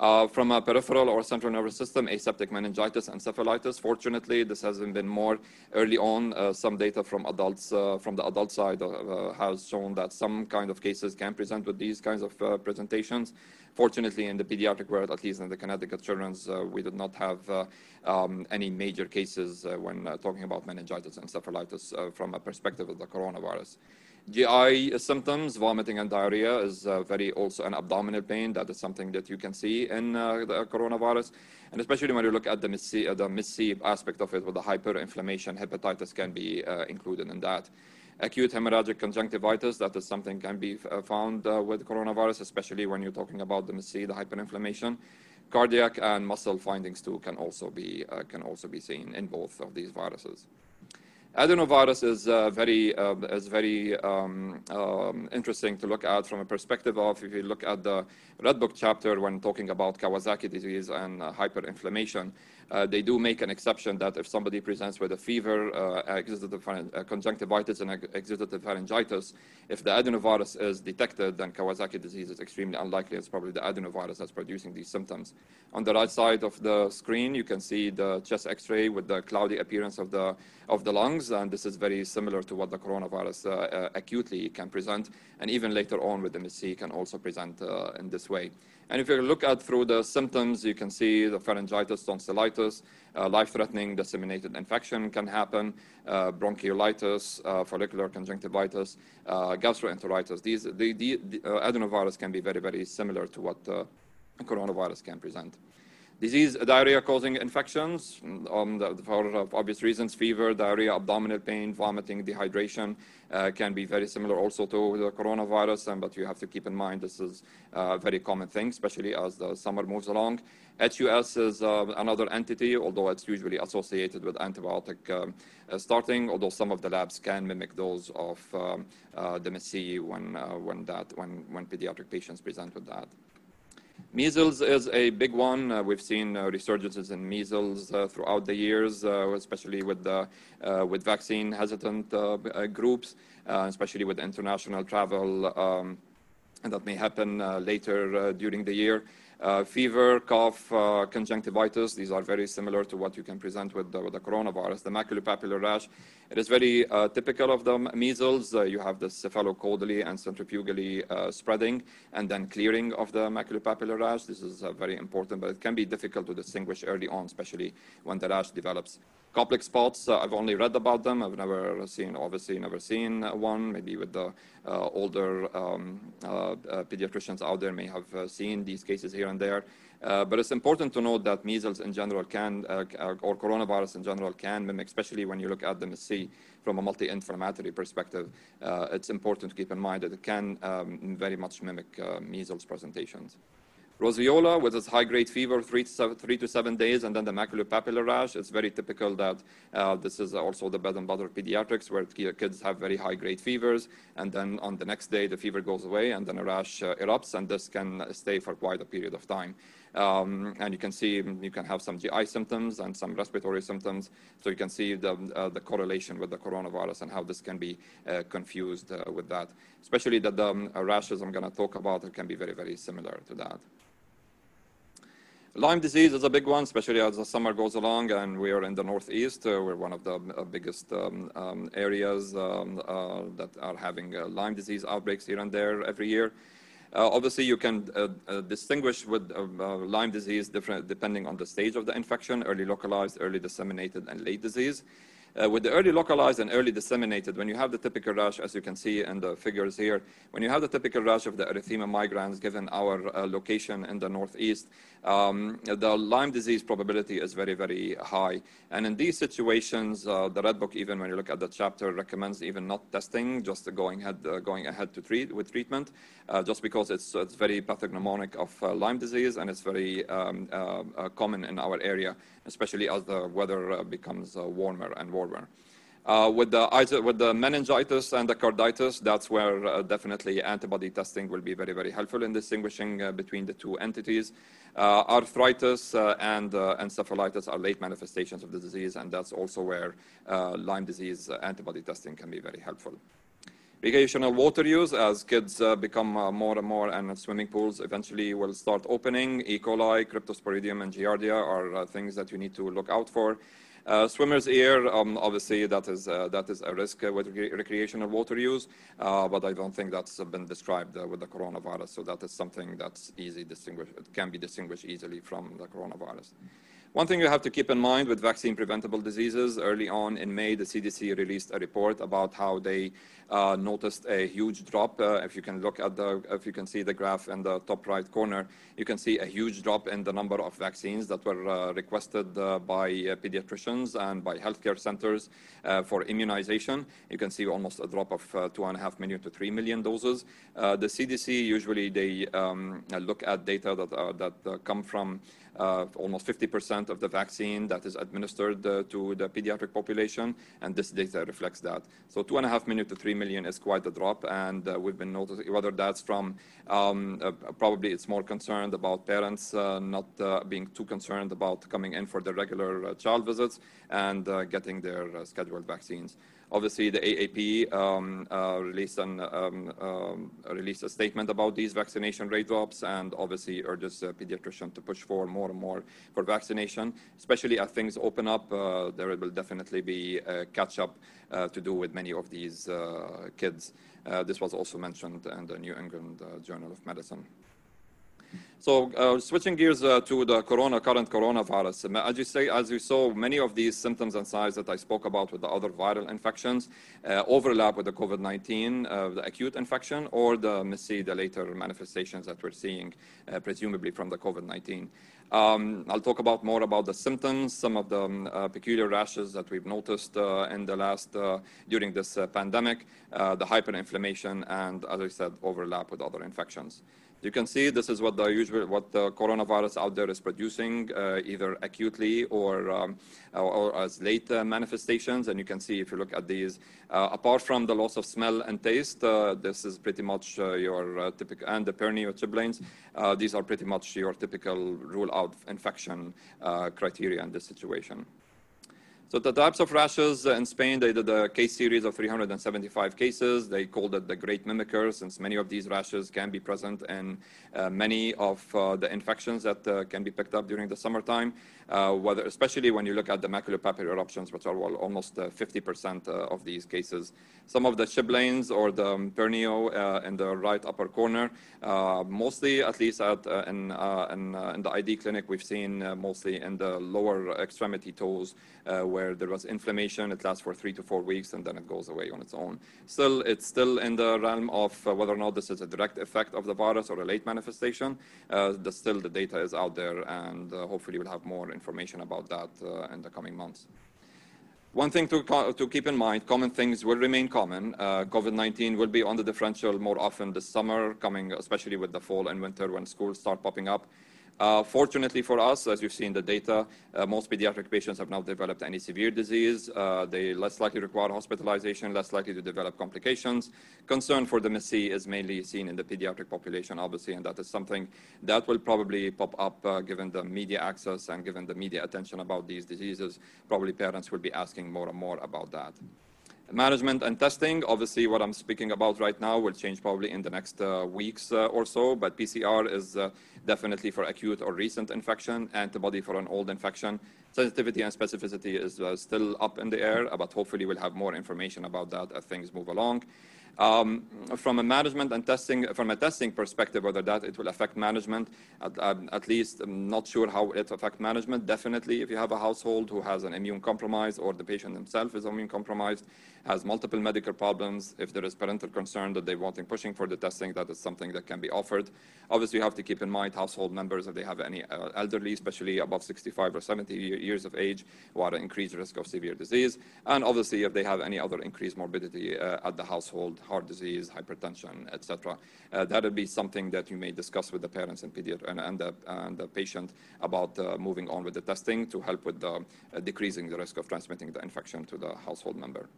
Uh, from a peripheral or central nervous system, aseptic meningitis, and encephalitis. Fortunately, this hasn't been more early on. Uh, some data from adults, uh, from the adult side, uh, has shown that some kind of cases can present with these kinds of uh, presentations. Fortunately, in the pediatric world, at least in the Connecticut Children's, uh, we did not have um, any major cases when talking about meningitis and encephalitis from a perspective of the coronavirus. GI symptoms, vomiting and diarrhea is uh, very also an abdominal pain. That is something that you can see in uh, the coronavirus. And especially when you look at the MIS-C, uh, the aspect of it with the hyperinflammation, hepatitis can be uh, included in that. Acute hemorrhagic conjunctivitis, that is something can be uh, found uh, with coronavirus, especially when you're talking about the MIS-C, the hyperinflammation. Cardiac and muscle findings too can also be, can also be seen in both of these viruses. Adenovirus is uh, very, uh, is very um, um, interesting to look at from a perspective of if you look at the Red Book chapter when talking about Kawasaki disease and uh, hyperinflammation, uh, they do make an exception that if somebody presents with a fever, uh, exudative uh, conjunctivitis, and exudative pharyngitis, if the adenovirus is detected, then Kawasaki disease is extremely unlikely. It's probably the adenovirus that's producing these symptoms. On the right side of the screen, you can see the chest X-ray with the cloudy appearance of the of the lungs, and this is very similar to what the coronavirus uh, uh, acutely can present, and even later on with MIS-C can also present uh, in this way. And if you look at through the symptoms, you can see the pharyngitis, tonsillitis, uh, life-threatening disseminated infection can happen, uh, bronchiolitis, uh, follicular conjunctivitis, gastroenteritis. These, the, the, the adenovirus can be very, very similar to what coronavirus can present. Disease, diarrhea causing infections um, for obvious reasons, fever, diarrhea, abdominal pain, vomiting, dehydration uh, can be very similar also to the coronavirus, um, but you have to keep in mind this is a very common thing, especially as the summer moves along. HUS is uh, another entity, although it's usually associated with antibiotic um, uh, starting, although some of the labs can mimic those of um, uh, the MIS-C when, uh, when, that, when, when pediatric patients present with that. Measles is a big one. Uh, we've seen uh, resurgences in measles uh, throughout the years, uh, especially with uh, with vaccine hesitant uh, groups, especially with international travel, um, that may happen later during the year. Uh, fever, cough, uh, conjunctivitis, these are very similar to what you can present with the, with the coronavirus. The maculopapular rash, it is very uh, typical of the measles. Uh, you have the cephalocaudally and centrifugally uh, spreading and then clearing of the maculopapular rash. This is very important, but it can be difficult to distinguish early on, especially when the rash develops. Koplik spots, uh, I've only read about them. I've never seen, obviously, never seen one. Maybe with the uh, older um, uh, pediatricians out there may have seen these cases here and there. Uh, but it's important to note that measles in general can, uh, or coronavirus in general can mimic, especially when you look at the MIS-C from a multi-inflammatory perspective. Uh, it's important to keep in mind that it can um, very much mimic measles presentations. Roseola with its high-grade fever, three to, seven, three to seven days, and then the maculopapular rash. It's very typical that uh, this is also the bed and butter pediatrics, where kids have very high-grade fevers, and then on the next day the fever goes away, and then a rash uh, erupts, and this can stay for quite a period of time. Um, and you can see you can have some GI symptoms and some respiratory symptoms. So you can see the, uh, the correlation with the coronavirus and how this can be uh, confused uh, with that. Especially that the um, rashes I'm going to talk about can be very, very similar to that. Lyme disease is a big one, especially as the summer goes along, and we are in the northeast. Uh, we're one of the uh, biggest um, um, areas um, uh, that are having uh, Lyme disease outbreaks here and there every year. Uh, obviously, you can uh, distinguish with Lyme disease different depending on the stage of the infection: early localized, early disseminated, and late disease. Uh, with the early localized and early disseminated, when you have the typical rash, as you can see in the figures here, when you have the typical rash of the erythema migrans, given our uh, location in the northeast, um, the Lyme disease probability is very, very high. And in these situations, uh, the Red Book, even when you look at the chapter, recommends even not testing, just going ahead, uh, going ahead to treat with treatment, uh, just because it's, it's very pathognomonic of uh, Lyme disease and it's very um, common in our area, especially as the weather becomes warmer and warmer. Uh, with, the, with the meningitis and the carditis, that's where uh, definitely antibody testing will be very, very helpful in distinguishing uh, between the two entities. Uh, arthritis uh, and uh, encephalitis are late manifestations of the disease, and that's also where Lyme disease antibody testing can be very helpful. Recreational water use, as kids become more and more, and swimming pools eventually will start opening. E. coli, cryptosporidium, and giardia are things that you need to look out for. Uh, swimmer's ear, um, obviously, that is uh, that is a risk uh, with recreational water use, uh, but I don't think that's been described uh, with the coronavirus. So that is something that's easy distinguish. It can be distinguished easily from the coronavirus. One thing you have to keep in mind with vaccine preventable diseases, early on in May, the CDC released a report about how they uh, noticed a huge drop. Uh, if you can look at the, if you can see the graph in the top right corner, you can see a huge drop in the number of vaccines that were uh, requested uh, by uh, pediatricians and by healthcare centers uh, for immunization. You can see almost a drop of two and a half million to three million doses. the CDC usually they um, look at data that that come from almost 50% of the vaccine that is administered uh, to the pediatric population, and this data reflects that. So two and a half million to three million is quite a drop, and uh, we've been noticing whether that's from um, uh, probably it's more concerned about parents uh, not uh, being too concerned about coming in for their regular child visits and getting their scheduled vaccines. Obviously, the AAP um, uh, released, an, um, um, released, a statement about these vaccination rate drops and obviously urges uh, pediatricians to push for more and more for vaccination, especially as things open up. Uh, there will definitely be a catch up uh, to do with many of these uh, kids. Uh, this was also mentioned in the New England Journal of Medicine. So uh, switching gears uh, to the corona, current coronavirus, as you say, as you saw, many of these symptoms and signs that I spoke about with the other viral infections uh, overlap with the COVID-19, uh, the acute infection, or the MIS-C, the later manifestations that we're seeing, uh, presumably from the COVID-19. Um, I'll talk about more about the symptoms, some of the um, uh, peculiar rashes that we've noticed uh, in the last, uh, during this pandemic, the hyperinflammation, and as I said, overlap with other infections. You can see this is what the usual, what the coronavirus out there is producing, uh, either acutely or, um, or, as late uh, manifestations. And you can see if you look at these, uh, apart from the loss of smell and taste, uh, this is pretty much uh, your uh, typical, and the pernio chilblains, these are pretty much your typical rule out infection criteria in this situation. So the types of rashes in Spain, they did a case series of 375 cases. They called it the great mimicker since many of these rashes can be present in uh, many of uh, the infections that uh, can be picked up during the summertime, uh, whether, especially when you look at the maculopapular eruptions, which are well, almost 50% uh, uh, of these cases. Some of the chilblains or the pernio in the right upper corner, mostly at least at, in, in, in, the ID clinic, we've seen mostly in the lower extremity toes where there was inflammation. It lasts for three to four weeks and then it goes away on its own. Still, it's still in the realm of whether or not this is a direct effect of the virus or a late manifestation manifestation. Uh, the, still, the data is out there, and uh, hopefully we'll have more information about that uh, in the coming months. One thing to, to, keep in mind, common things will remain common. Uh, COVID-19 will be on the differential more often this summer, coming especially with the fall and winter when schools start popping up. Uh, fortunately for us, as you've seen the data, uh, most pediatric patients have now developed any severe disease. Uh, they less likely require hospitalization, less likely to develop complications. Concern for the MIS-C is mainly seen in the pediatric population, obviously, and that is something that will probably pop up uh, given the media access and given the media attention about these diseases. Probably parents will be asking more and more about that. Management and testing, obviously what I'm speaking about right now will change probably in the next uh, weeks uh, or so, but PCR is uh, definitely for acute or recent infection, antibody for an old infection. Sensitivity and specificity is uh, still up in the air, but hopefully we'll have more information about that as things move along. Um, from a management and testing, from a testing perspective, whether that it will affect management, at, at, least I'm not sure how it affect management. Definitely, if you have a household who has an immune compromise or the patient himself is immune compromised, has multiple medical problems, if there is parental concern that they wanting pushing for the testing, that is something that can be offered. Obviously, you have to keep in mind household members if they have any uh, elderly, especially above 65 or 70 years of age, who are at increased risk of severe disease, and obviously if they have any other increased morbidity uh, at the household heart disease, hypertension, etc. Uh, that would be something that you may discuss with the parents and, and, and, the, and the patient about uh, moving on with the testing to help with the, uh, decreasing the risk of transmitting the infection to the household member.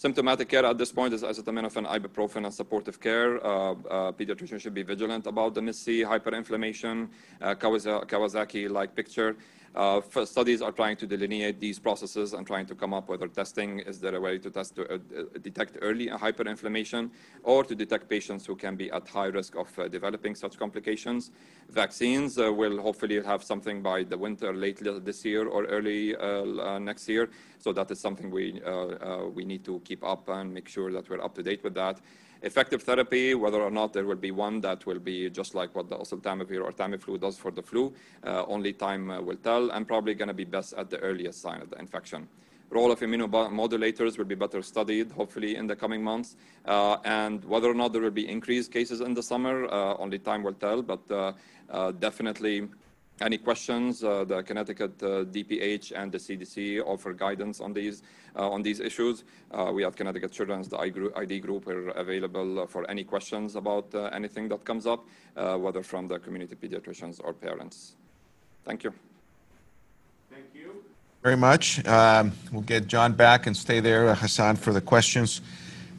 Symptomatic care at this point is acetaminophen, ibuprofen, and supportive care. Uh, uh, pediatricians should be vigilant about the MIS-C, hyperinflammation, uh, Kawasaki-like picture. Uh, studies are trying to delineate these processes and trying to come up whether testing is there a way to test to uh, uh detect early hyperinflammation or to detect patients who can be at high risk of uh, developing such complications. Vaccines uh, will hopefully have something by the winter, late this year or early uh, next year. So that is something we we need to keep up and make sure that we're up to date with that. Effective therapy, whether or not there will be one that will be just like what the oseltamivir or Tamiflu does for the flu, uh, only time uh, will tell, and probably going to be best at the earliest sign of the infection role of immunomodulators will be better studied, hopefully, in the coming months. Uh, and whether or not there will be increased cases in the summer, uh, only time will tell. But uh, uh definitely, any questions? Uh, the Connecticut DPH uh, and the CDC offer guidance on these on these issues. we have Connecticut Children's the ID group are available for any questions about anything that comes up, whether from the community pediatricians or parents. Thank you Thank you very much. Um, we'll get John back and stay there, uh, Hassan, for the questions.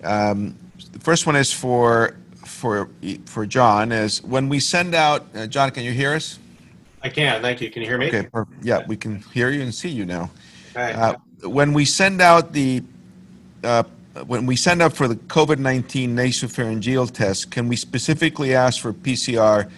Um, the first one is for for for John. Is when we send out, uh, John, can you hear us? I can. Thank you. Can you hear me? Okay. Yeah, we can hear you and see you now. Uh, when we send out the uh, when we send out for the COVID-19 nasopharyngeal test, can we specifically ask for PCR,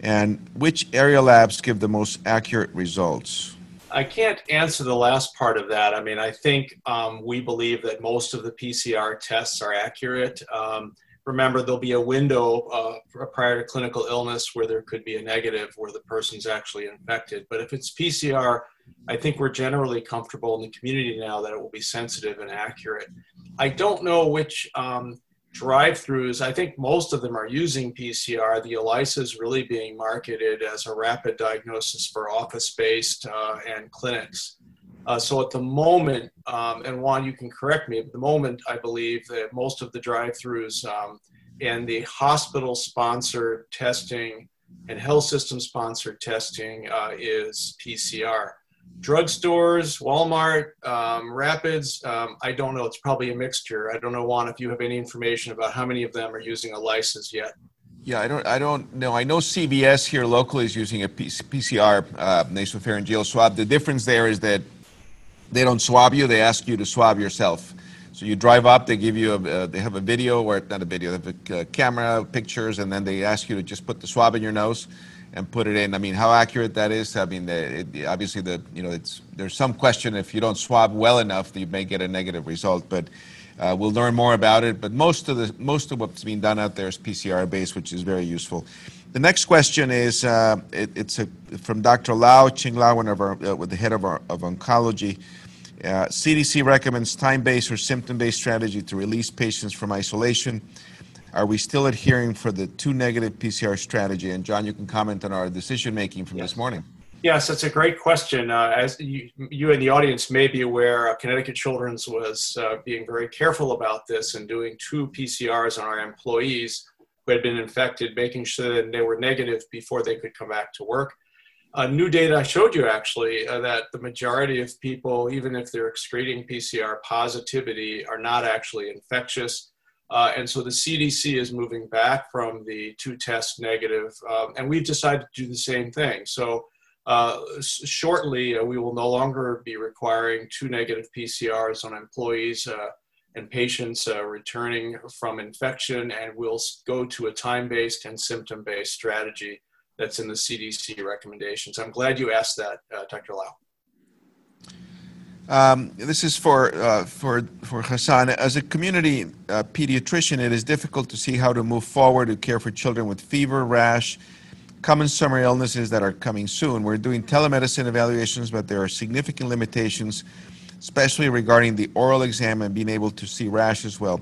and which area labs give the most accurate results? I can't answer the last part of that. I mean, I think um, we believe that most of the PCR tests are accurate. Um, remember, there'll be a window uh, prior to clinical illness where there could be a negative where the person's actually infected. But if it's PCR, I think we're generally comfortable in the community now that it will be sensitive and accurate. I don't know which um, drive-throughs, I think most of them are using PCR. The ELISA is really being marketed as a rapid diagnosis for office-based uh, and clinics. Uh, so at the moment, um, and Juan, you can correct me, at the moment, I believe that most of the drive-throughs um, and the hospital-sponsored testing and health system-sponsored testing uh, is PCR drugstores, Walmart, um, Rapids. Um, I don't know. It's probably a mixture. I don't know, Juan, if you have any information about how many of them are using ELISA yet. Yeah, I don't. I don't know. I know CVS here locally is using a PCR uh, nasopharyngeal swab. The difference there is that they don't swab you; they ask you to swab yourself. So you drive up, they give you a, uh, they have a video or not a video, they have a uh, camera, pictures, and then they ask you to just put the swab in your nose and put it in. I mean, how accurate that is? I mean, it, obviously, the you know, it's there's some question if you don't swab well enough, you may get a negative result. But uh, we'll learn more about it. But most of the most of what's being done out there is PCR based, which is very useful. The next question is uh, it, it's a, from Dr. Lau Ching Lau, one of our, uh, with the head of our of oncology. CDC uh, recommends time-based or symptom-based strategy to release patients from isolation. Are we still adhering for the two negative PCR strategy? And John, you can comment on our decision making from yes. this morning. Yes, that's a great question. Uh, as you, you, and the audience may be aware, uh, Connecticut Children's was uh, being very careful about this and doing two PCRs on our employees who had been infected, making sure that they were negative before they could come back to work. Uh, new data I showed you actually uh, that the majority of people, even if they're excreting PCR positivity, are not actually infectious. Uh, and so the CDC is moving back from the two test negative, um, and we've decided to do the same thing. So uh, shortly, uh, we will no longer be requiring two negative PCRs on employees uh, and patients uh, returning from infection, and we'll go to a time based and symptom based strategy that's in the CDC recommendations. I'm glad you asked that, uh, Dr. Lau. Um, this is for, uh, for, for Hassan. As a community uh, pediatrician, it is difficult to see how to move forward to care for children with fever, rash, common summer illnesses that are coming soon. We're doing telemedicine evaluations, but there are significant limitations, especially regarding the oral exam and being able to see rash as well.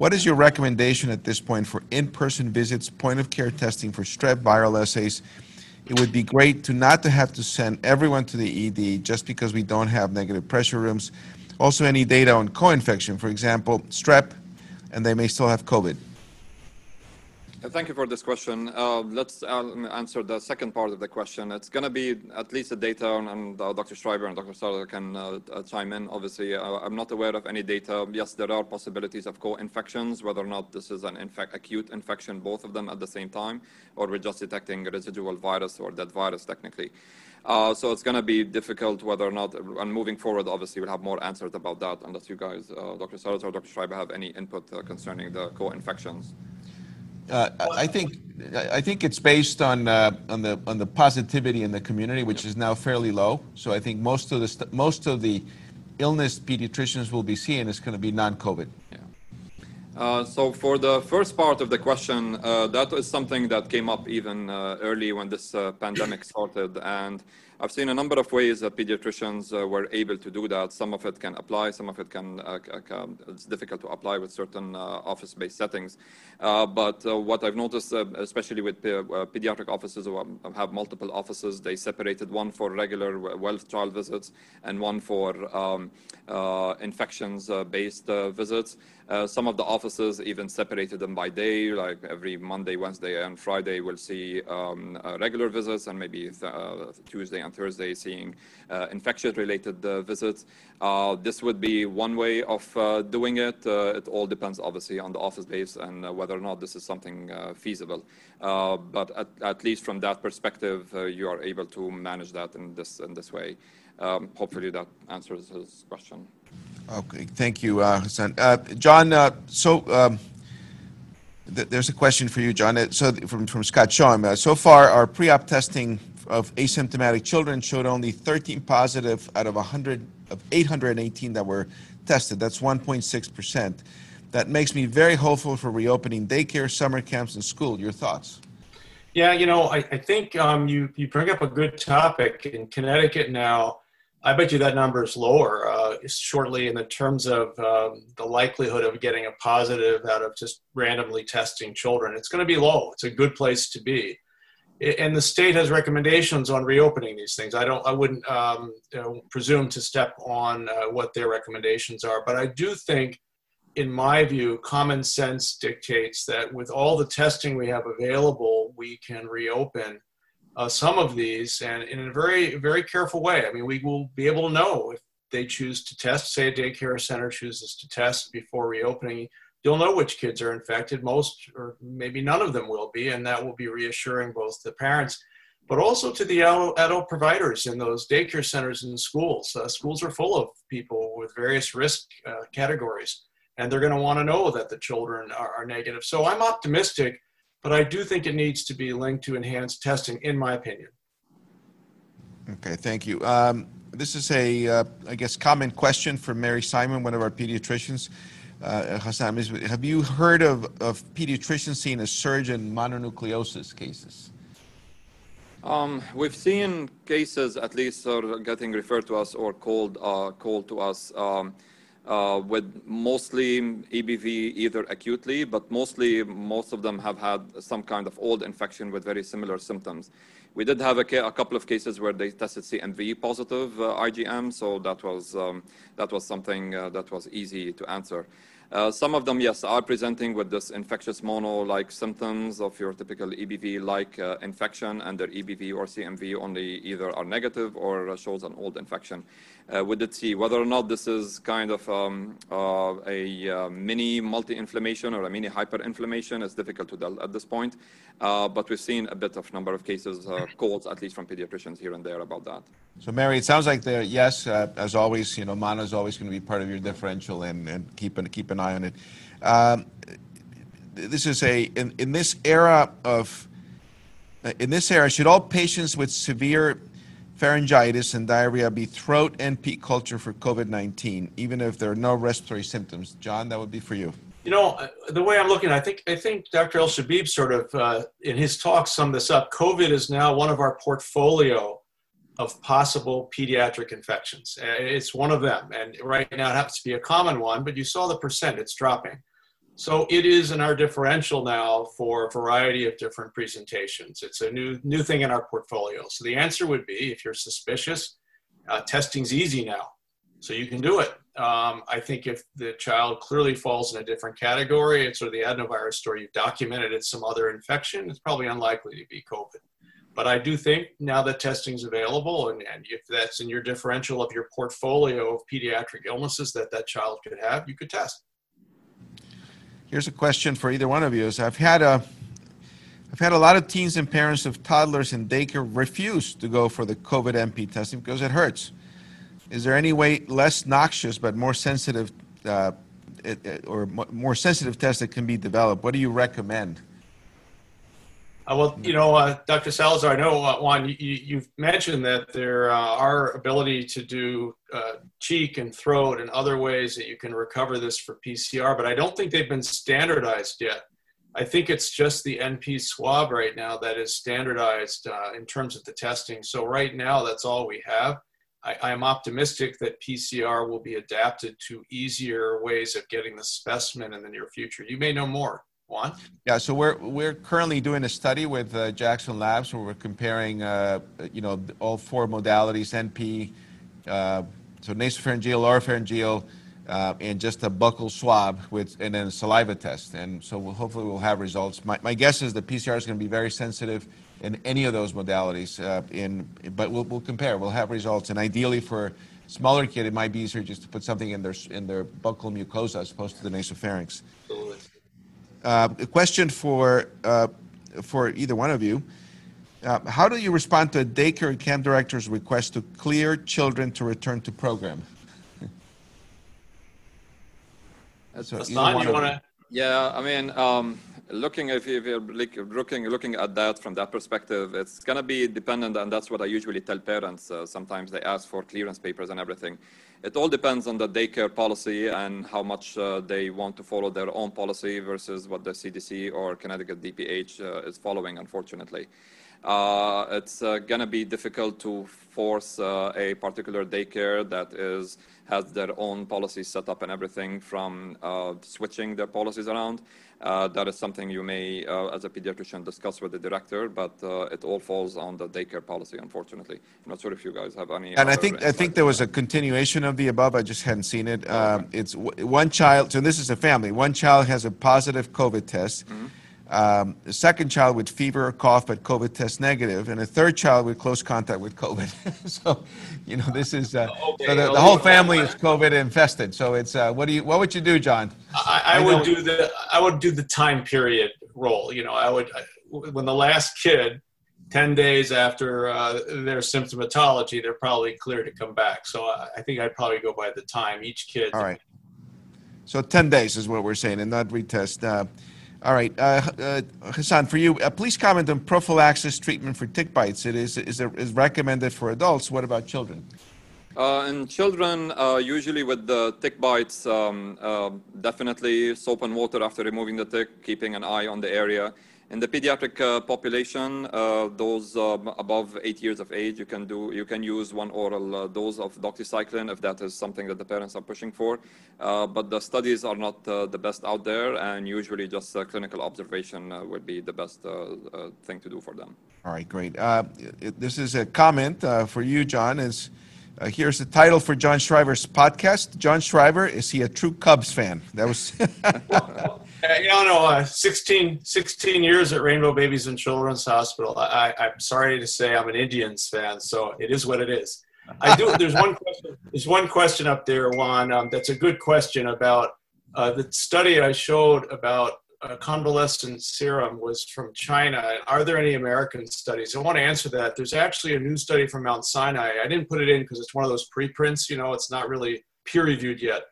What is your recommendation at this point for in person visits, point of care testing for strep viral assays? It would be great to not to have to send everyone to the ED just because we don't have negative pressure rooms. Also, any data on co-infection, for example, strep, and they may still have COVID. Thank you for this question. Uh, let's uh, answer the second part of the question. It's going to be at least the data, and uh, Dr. Schreiber and Dr. Salazar can uh, uh, chime in. Obviously, uh, I'm not aware of any data. Yes, there are possibilities of co-infections, whether or not this is an acute infection, both of them at the same time, or we're just detecting residual virus or dead virus technically. so it's going to be difficult whether or not, and moving forward, obviously, we'll have more answers about that unless you guys, Dr. Salazar or Dr. Schreiber, have any input concerning the co-infections. Uh, I think I think it's based on uh, on the on the positivity in the community, which is now fairly low. So I think most of the most of the illness pediatricians will be seeing is going to be non-COVID. Yeah. Uh, so for the first part of the question, uh, that is something that came up even uh, early when this uh, pandemic started, and I've seen a number of ways that pediatricians uh, were able to do that. Some of it can apply, some of it can, uh, can uh, it's difficult to apply with certain uh, office-based settings. Uh, but what I've noticed, especially with pediatric offices who have multiple offices, they separated one for regular well child visits and one for um, infections-based visits. Uh, some of the offices even separated them by day, like every Monday, Wednesday, and Friday we'll see um, uh, regular visits, and maybe th- uh, Tuesday and Thursday seeing uh, infection-related uh, visits. this would be one way of doing it. it all depends, obviously, on the office base and whether or not this is something feasible. but at, at, least from that perspective, you are able to manage that in this in this way. Um, hopefully, that answers his question. Okay, thank you, uh, Hassan. Uh, John, uh, so um, th- there's a question for you, John. Uh, so from, from Scott Shawm. Uh, so far, our pre-op testing of asymptomatic children showed only 13 positive out of 100 of 818 that were tested. That's 1.6 percent. That makes me very hopeful for reopening daycare, summer camps, and school. Your thoughts? Yeah, you know, I, I think um, you you bring up a good topic in Connecticut now I bet you that number is lower uh, shortly in the terms of um, the likelihood of getting a positive out of just randomly testing children. It's going to be low. It's a good place to be. And the state has recommendations on reopening these things. I don't. I wouldn't um, you know, presume to step on uh, what their recommendations are, but I do think, in my view, common sense dictates that with all the testing we have available, we can reopen uh, some of these and in a very, very careful way. I mean, we will be able to know if they choose to test, say a daycare center chooses to test before reopening, you'll know which kids are infected. Most, or maybe none of them will be, and that will be reassuring both the parents, but also to the adult providers in those daycare centers and schools. Uh, schools are full of people with various risk uh, categories, and they're going to want to know that the children are, are negative. So I'm optimistic but I do think it needs to be linked to enhanced testing, in my opinion. Okay, thank you. Um, this is a, uh, I guess, common question from Mary Simon, one of our pediatricians. Uh, Hassan, have you heard of, of pediatricians seeing a surge in mononucleosis cases? Um, we've seen cases, at least, are getting referred to us or called uh, called to us. Um, uh, with mostly EBV either acutely, but mostly most of them have had some kind of old infection with very similar symptoms. We did have a, a couple of cases where they tested CMV positive uh, IgM, so that was um, that was something uh, that was easy to answer. Uh, some of them, yes, are presenting with this infectious mono-like symptoms of your typical EBV-like uh, infection, and their EBV or CMV only either are negative or shows an old infection. Uh, we did see whether or not this is kind of um, uh, a uh, mini multi-inflammation or a mini hyperinflammation is difficult to tell at this point, uh, but we've seen a bit of number of cases, calls at least from pediatricians here and there about that. So, Mary, it sounds like the yes, as always, you know, mono is always going to be part of your differential, and, and keep an keep an eye on it. Um, this is a in, in this era of in this era, should all patients with severe pharyngitis and diarrhea be throat and peak culture for COVID-19, even if there are no respiratory symptoms? John, that would be for you. You know, uh, the way I'm looking, I think I think Dr. El-Shabib sort of uh, in his talk summed this up. COVID is now one of our portfolio of possible pediatric infections. It's one of them. And right now it happens to be a common one, but you saw the percent, it's dropping. So it is in our differential now for a variety of different presentations. It's a new, new thing in our portfolio. So the answer would be if you're suspicious, uh, testing's easy now. So you can do it. Um, I think if the child clearly falls in a different category, it's sort of the adenovirus story, you've documented it's some other infection, it's probably unlikely to be COVID. But I do think now that testing is available, and, and if that's in your differential of your portfolio of pediatric illnesses that that child could have, you could test. Here's a question for either one of you: I've had a I've had a lot of teens and parents of toddlers in daycare refuse to go for the COVID NP testing because it hurts. Is there any way less noxious but more sensitive, uh, it, it, or more sensitive test that can be developed? What do you recommend? Uh, well, you know, uh, Dr. Salazar, I know, uh, Juan, you, you've mentioned that there uh, are ability to do uh, cheek and throat and other ways that you can recover this for PCR, but I don't think they've been standardized yet. I think it's just the NP swab right now that is standardized uh, in terms of the testing. So right now, that's all we have. I, am optimistic that PCR will be adapted to easier ways of getting the specimen in the near future. You may know more. Juan? Yeah, so we're we're currently doing a study with uh, Jackson Labs where we're comparing, uh, you know, all four modalities: NP, uh, so nasopharyngeal, oropharyngeal, uh, and just a buccal swab with, and then a saliva test. And so we'll, hopefully we'll have results. My, my guess is the PCR is going to be very sensitive in any of those modalities. Uh, in, but we'll, we'll compare. We'll have results. And ideally for smaller kid, it might be easier just to put something in their in their buccal mucosa as opposed to the nasopharynx. Uh, a question for uh, for either one of you. Uh, how do you respond to a daycare camp director's request to clear children to return to program? (laughs) so Hassan, you want to? Yeah, I mean, um, looking if you're looking looking at that from that perspective, it's gonna be dependent, and that's what I usually tell parents. Uh, sometimes they ask for clearance papers and everything. It all depends on the daycare policy and how much uh, they want to follow their own policy versus what the CDC or Connecticut DPH uh, is following. Unfortunately, uh, it's uh, gonna be difficult to force uh, a particular daycare that is has their own policies set up and everything from uh, switching their policies around. Uh, that is something you may, uh, as a pediatrician, discuss with the director, but uh, it all falls on the daycare policy, unfortunately. I'm not sure if you guys have any. And I think I think there was a continuation of the above. I just hadn't seen it. Um, it's w- one child. So this is a family. One child has a positive COVID test. Mm-hmm um, the second child with fever or cough, but COVID test negative, and a third child with close contact with COVID. (laughs) so, you know, this is uh, okay, so the, the whole family is COVID infested. So it's uh, what do you what would you do, John? I, I, I would do the I would do the time period role. You know, I would when the last kid. 10 days after uh, their symptomatology, they're probably clear to come back. So I, I think I'd probably go by the time each kid. All right. So 10 days is what we're saying, and not retest. All right, uh, uh, Hassan, for you, uh, please comment on prophylaxis treatment for tick bites. It is, is, is recommended for adults. What about children? Uh, in children, uh, usually with the tick bites, um, uh, definitely soap and water after removing the tick, keeping an eye on the area. In the pediatric uh, population, uh, those um, above eight years of age, you can do you can use one oral uh, dose of doxycycline if that is something that the parents are pushing for. Uh, but the studies are not uh, the best out there, and usually just clinical observation uh, would be the best thing to do for them. All right, great. this is a comment for you, John. Is here's the title for John Schreiber's podcast. John Schreiber is he a true Cubs fan? That was. (laughs) (laughs) Uh, you know, uh, 16, 16 years at Rainbow Babies and Children's Hospital. I, I'm sorry to say I'm an Indians fan, so it is what it is. I do. (laughs) There's one question. There's one question up there, Juan. Um, that's a good question about uh, the study I showed about uh, convalescent serum was from China. Are there any American studies? I want to answer that. There's actually a new study from Mount Sinai. I didn't put it in because it's one of those preprints. You know, it's not really peer reviewed yet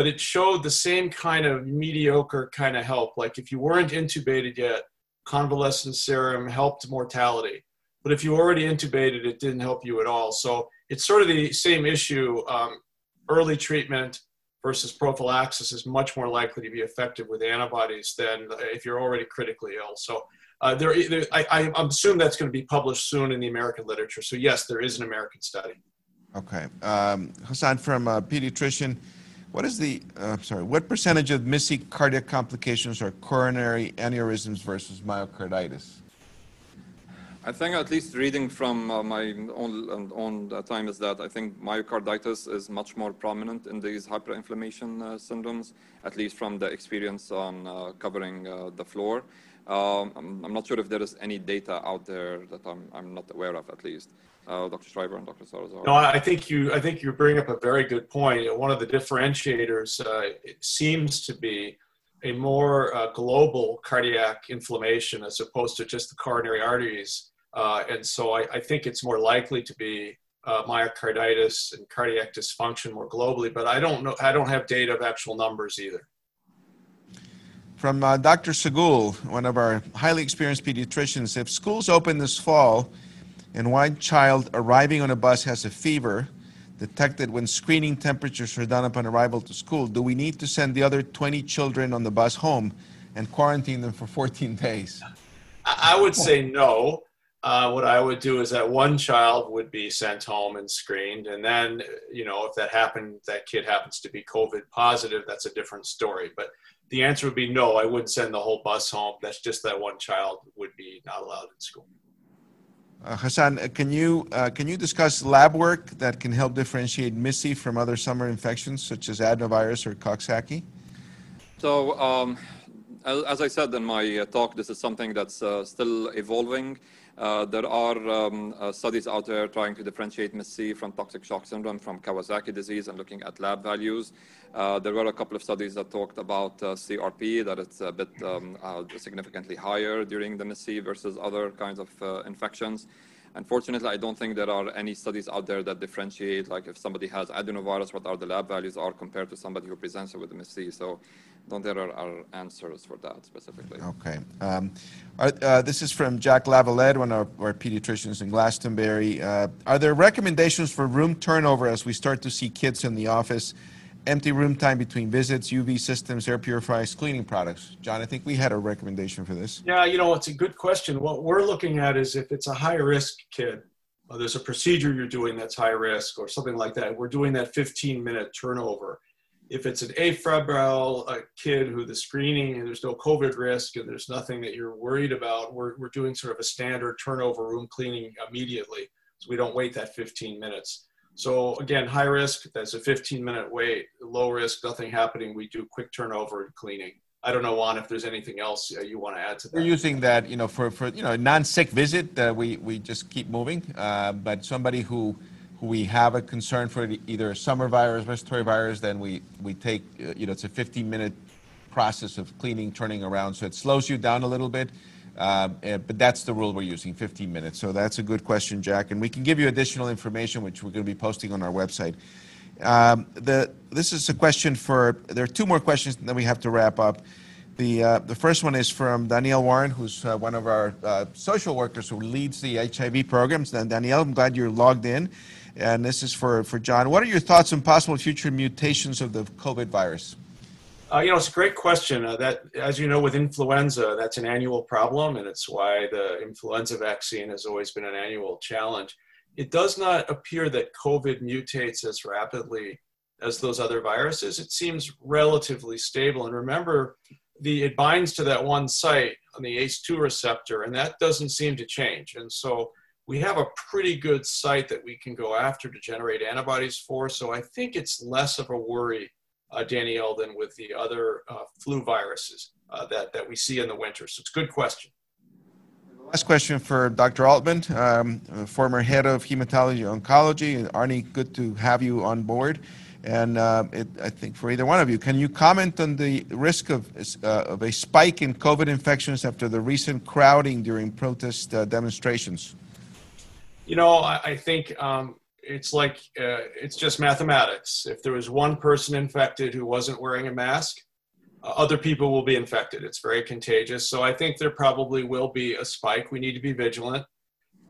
but it showed the same kind of mediocre kind of help. Like if you weren't intubated yet, convalescent serum helped mortality. But if you already intubated, it didn't help you at all. So it's sort of the same issue. Um, early treatment versus prophylaxis is much more likely to be effective with antibodies than if you're already critically ill. So uh, there, there I, I assume that's going to be published soon in the American literature. So yes, there is an American study. Okay, um, Hassan from a pediatrician. What is the, uh, sorry, what percentage of missing cardiac complications are coronary aneurysms versus myocarditis? I think at least reading from uh, my own, own uh, time is that I think myocarditis is much more prominent in these hyperinflammation uh, syndromes, at least from the experience on uh, covering the floor. Um, I'm, I'm, not sure if there is any data out there that I'm, I'm not aware of at least uh, Dr. Schreiber and Dr. Salazar. No, I think you I think you bring up a very good point. One of the differentiators uh, seems to be a more uh, global cardiac inflammation as opposed to just the coronary arteries. Uh, and so I, I, think it's more likely to be uh, myocarditis and cardiac dysfunction more globally. But I don't know. I don't have data of actual numbers either. From uh, Dr. Segul, one of our highly experienced pediatricians, if schools open this fall and one child arriving on a bus has a fever detected when screening temperatures are done upon arrival to school, do we need to send the other 20 children on the bus home and quarantine them for 14 days? I would say no. Uh, what I would do is that one child would be sent home and screened, and then you know if that happened, that kid happens to be COVID positive, that's a different story. But the answer would be no. I wouldn't send the whole bus home. That's just that one child would be not allowed in school. Uh, Hassan, uh, can you uh, can you discuss lab work that can help differentiate MIS-C from other summer infections such as adenovirus or Coxsackie? So, um, as, I said in my talk, this is something that's still evolving. Uh, there are um, uh, studies out there trying to differentiate MIS-C from toxic shock syndrome from Kawasaki disease and looking at lab values. Uh, there were a couple of studies that talked about uh, CRP, that it's a bit um, uh, significantly higher during the MIS-C versus other kinds of uh, infections. Unfortunately, I don't think there are any studies out there that differentiate, like if somebody has adenovirus, what are the lab values are compared to somebody who presents with MSC. So don't there are answers for that specifically. Okay. Um, are, uh, this is from Jack Lavalette, one of our pediatricians in Glastonbury. Uh, are there recommendations for room turnover as we start to see kids in the office? Empty room time between visits, UV systems, air purifiers, cleaning products. John, I think we had a recommendation for this. Yeah, you know, it's a good question. What we're looking at is if it's a high risk kid, or there's a procedure you're doing that's high risk or something like that, we're doing that 15 minute turnover. If it's an afebrile a kid who the screening and there's no COVID risk and there's nothing that you're worried about, we're, we're doing sort of a standard turnover room cleaning immediately. So we don't wait that 15 minutes. So again, high risk, that's a 15 minute wait. Low risk, nothing happening. We do quick turnover and cleaning. I don't know, Juan, if there's anything else uh, you want to add to that. We're using that, you know, for, for you know, non-sick visit, uh, we, we just keep moving. Uh, but somebody who we have a concern for either a summer virus, respiratory virus, then we, we take, uh, you know, it's a 15-minute process of cleaning, turning around. So it slows you down a little bit. Uh, eh, but that's the rule we're using, 15 minutes. So that's a good question, Jack. And we can give you additional information, which we're going to be posting on our website. Um, the, this is a question for, there are two more questions that we have to wrap up. The, uh, the first one is from Danielle Warren, who's uh, one of our uh, social workers who leads the HIV programs. And Danielle, I'm glad you're logged in. And this is for, for John. What are your thoughts on possible future mutations of the COVID virus? Uh, you know, it's a great question. Uh, that, as you know, with influenza, that's an annual problem, and it's why the influenza vaccine has always been an annual challenge. It does not appear that COVID mutates as rapidly as those other viruses. It seems relatively stable. And remember, the it binds to that one site on the ACE2 receptor, and that doesn't seem to change. And so we have a pretty good site that we can go after to generate antibodies for. So I think it's less of a worry uh, Danielle, than with the other uh, flu viruses uh, that, that we see in the winter. So it's a good question. Last question for Dr. Altman, um, former head of hematology oncology. Arnie, good to have you on board. And uh, it, I think for either one of you, can you comment on the risk of, uh, of a spike in COVID infections after the recent crowding during protest uh, demonstrations? You know, I, I think um, it's like uh, it's just mathematics. If there was one person infected who wasn't wearing a mask, uh, other people will be infected. It's very contagious. So I think there probably will be a spike. We need to be vigilant.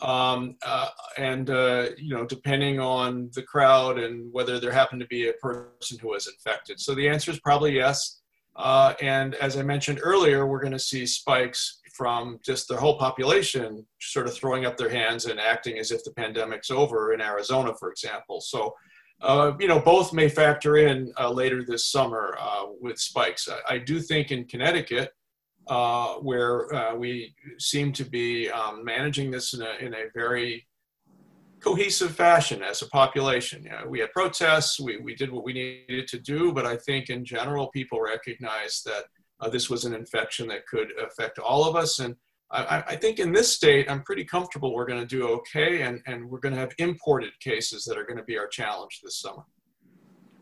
Um, uh, and, uh, you know, depending on the crowd and whether there happened to be a person who was infected. So the answer is probably yes. Uh, and as I mentioned earlier, we're going to see spikes from just the whole population sort of throwing up their hands and acting as if the pandemic's over in Arizona, for example. So, uh, you know, both may factor in uh, later this summer uh, with spikes. I, I, do think in Connecticut, uh, where uh, we seem to be um, managing this in a, in a very cohesive fashion as a population. You know, we had protests, we, we did what we needed to do, but I think in general, people recognize that uh, this was an infection that could affect all of us. And I, I think in this state, I'm pretty comfortable we're going to do okay, and, and we're going to have imported cases that are going to be our challenge this summer.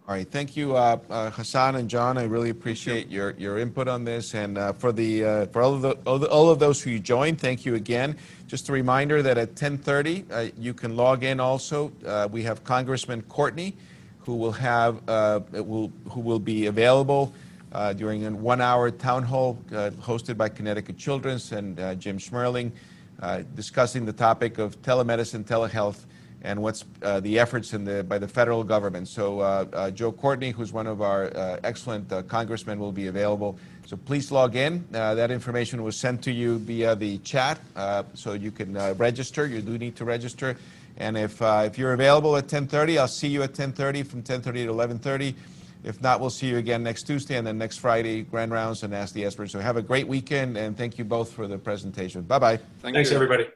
All right, thank you, uh, uh, Hassan and John. I really appreciate your, your input on this, and uh, for the uh, for all of the, all, of those who joined, thank you again. Just a reminder that at 10:30 uh, you can log in. Also, uh, we have Congressman Courtney, who will have will who will be available uh, during a one-hour town hall uh, hosted by Connecticut Children's and uh, Jim Schmerling, uh, discussing the topic of telemedicine, telehealth, and what's uh, the efforts the, by the federal government. So Joe Courtney, who's one of our excellent congressmen, will be available. So please log in. That information was sent to you via the chat, so you can register. You do need to register. And if, if you're available at 10:30, I'll see you at 10:30 from 10:30 to 11:30. If not, we'll see you again next Tuesday and then next Friday, Grand Rounds and Ask the Expert. So have a great weekend and thank you both for the presentation. Bye bye. Thank Thanks, you. everybody. Bye.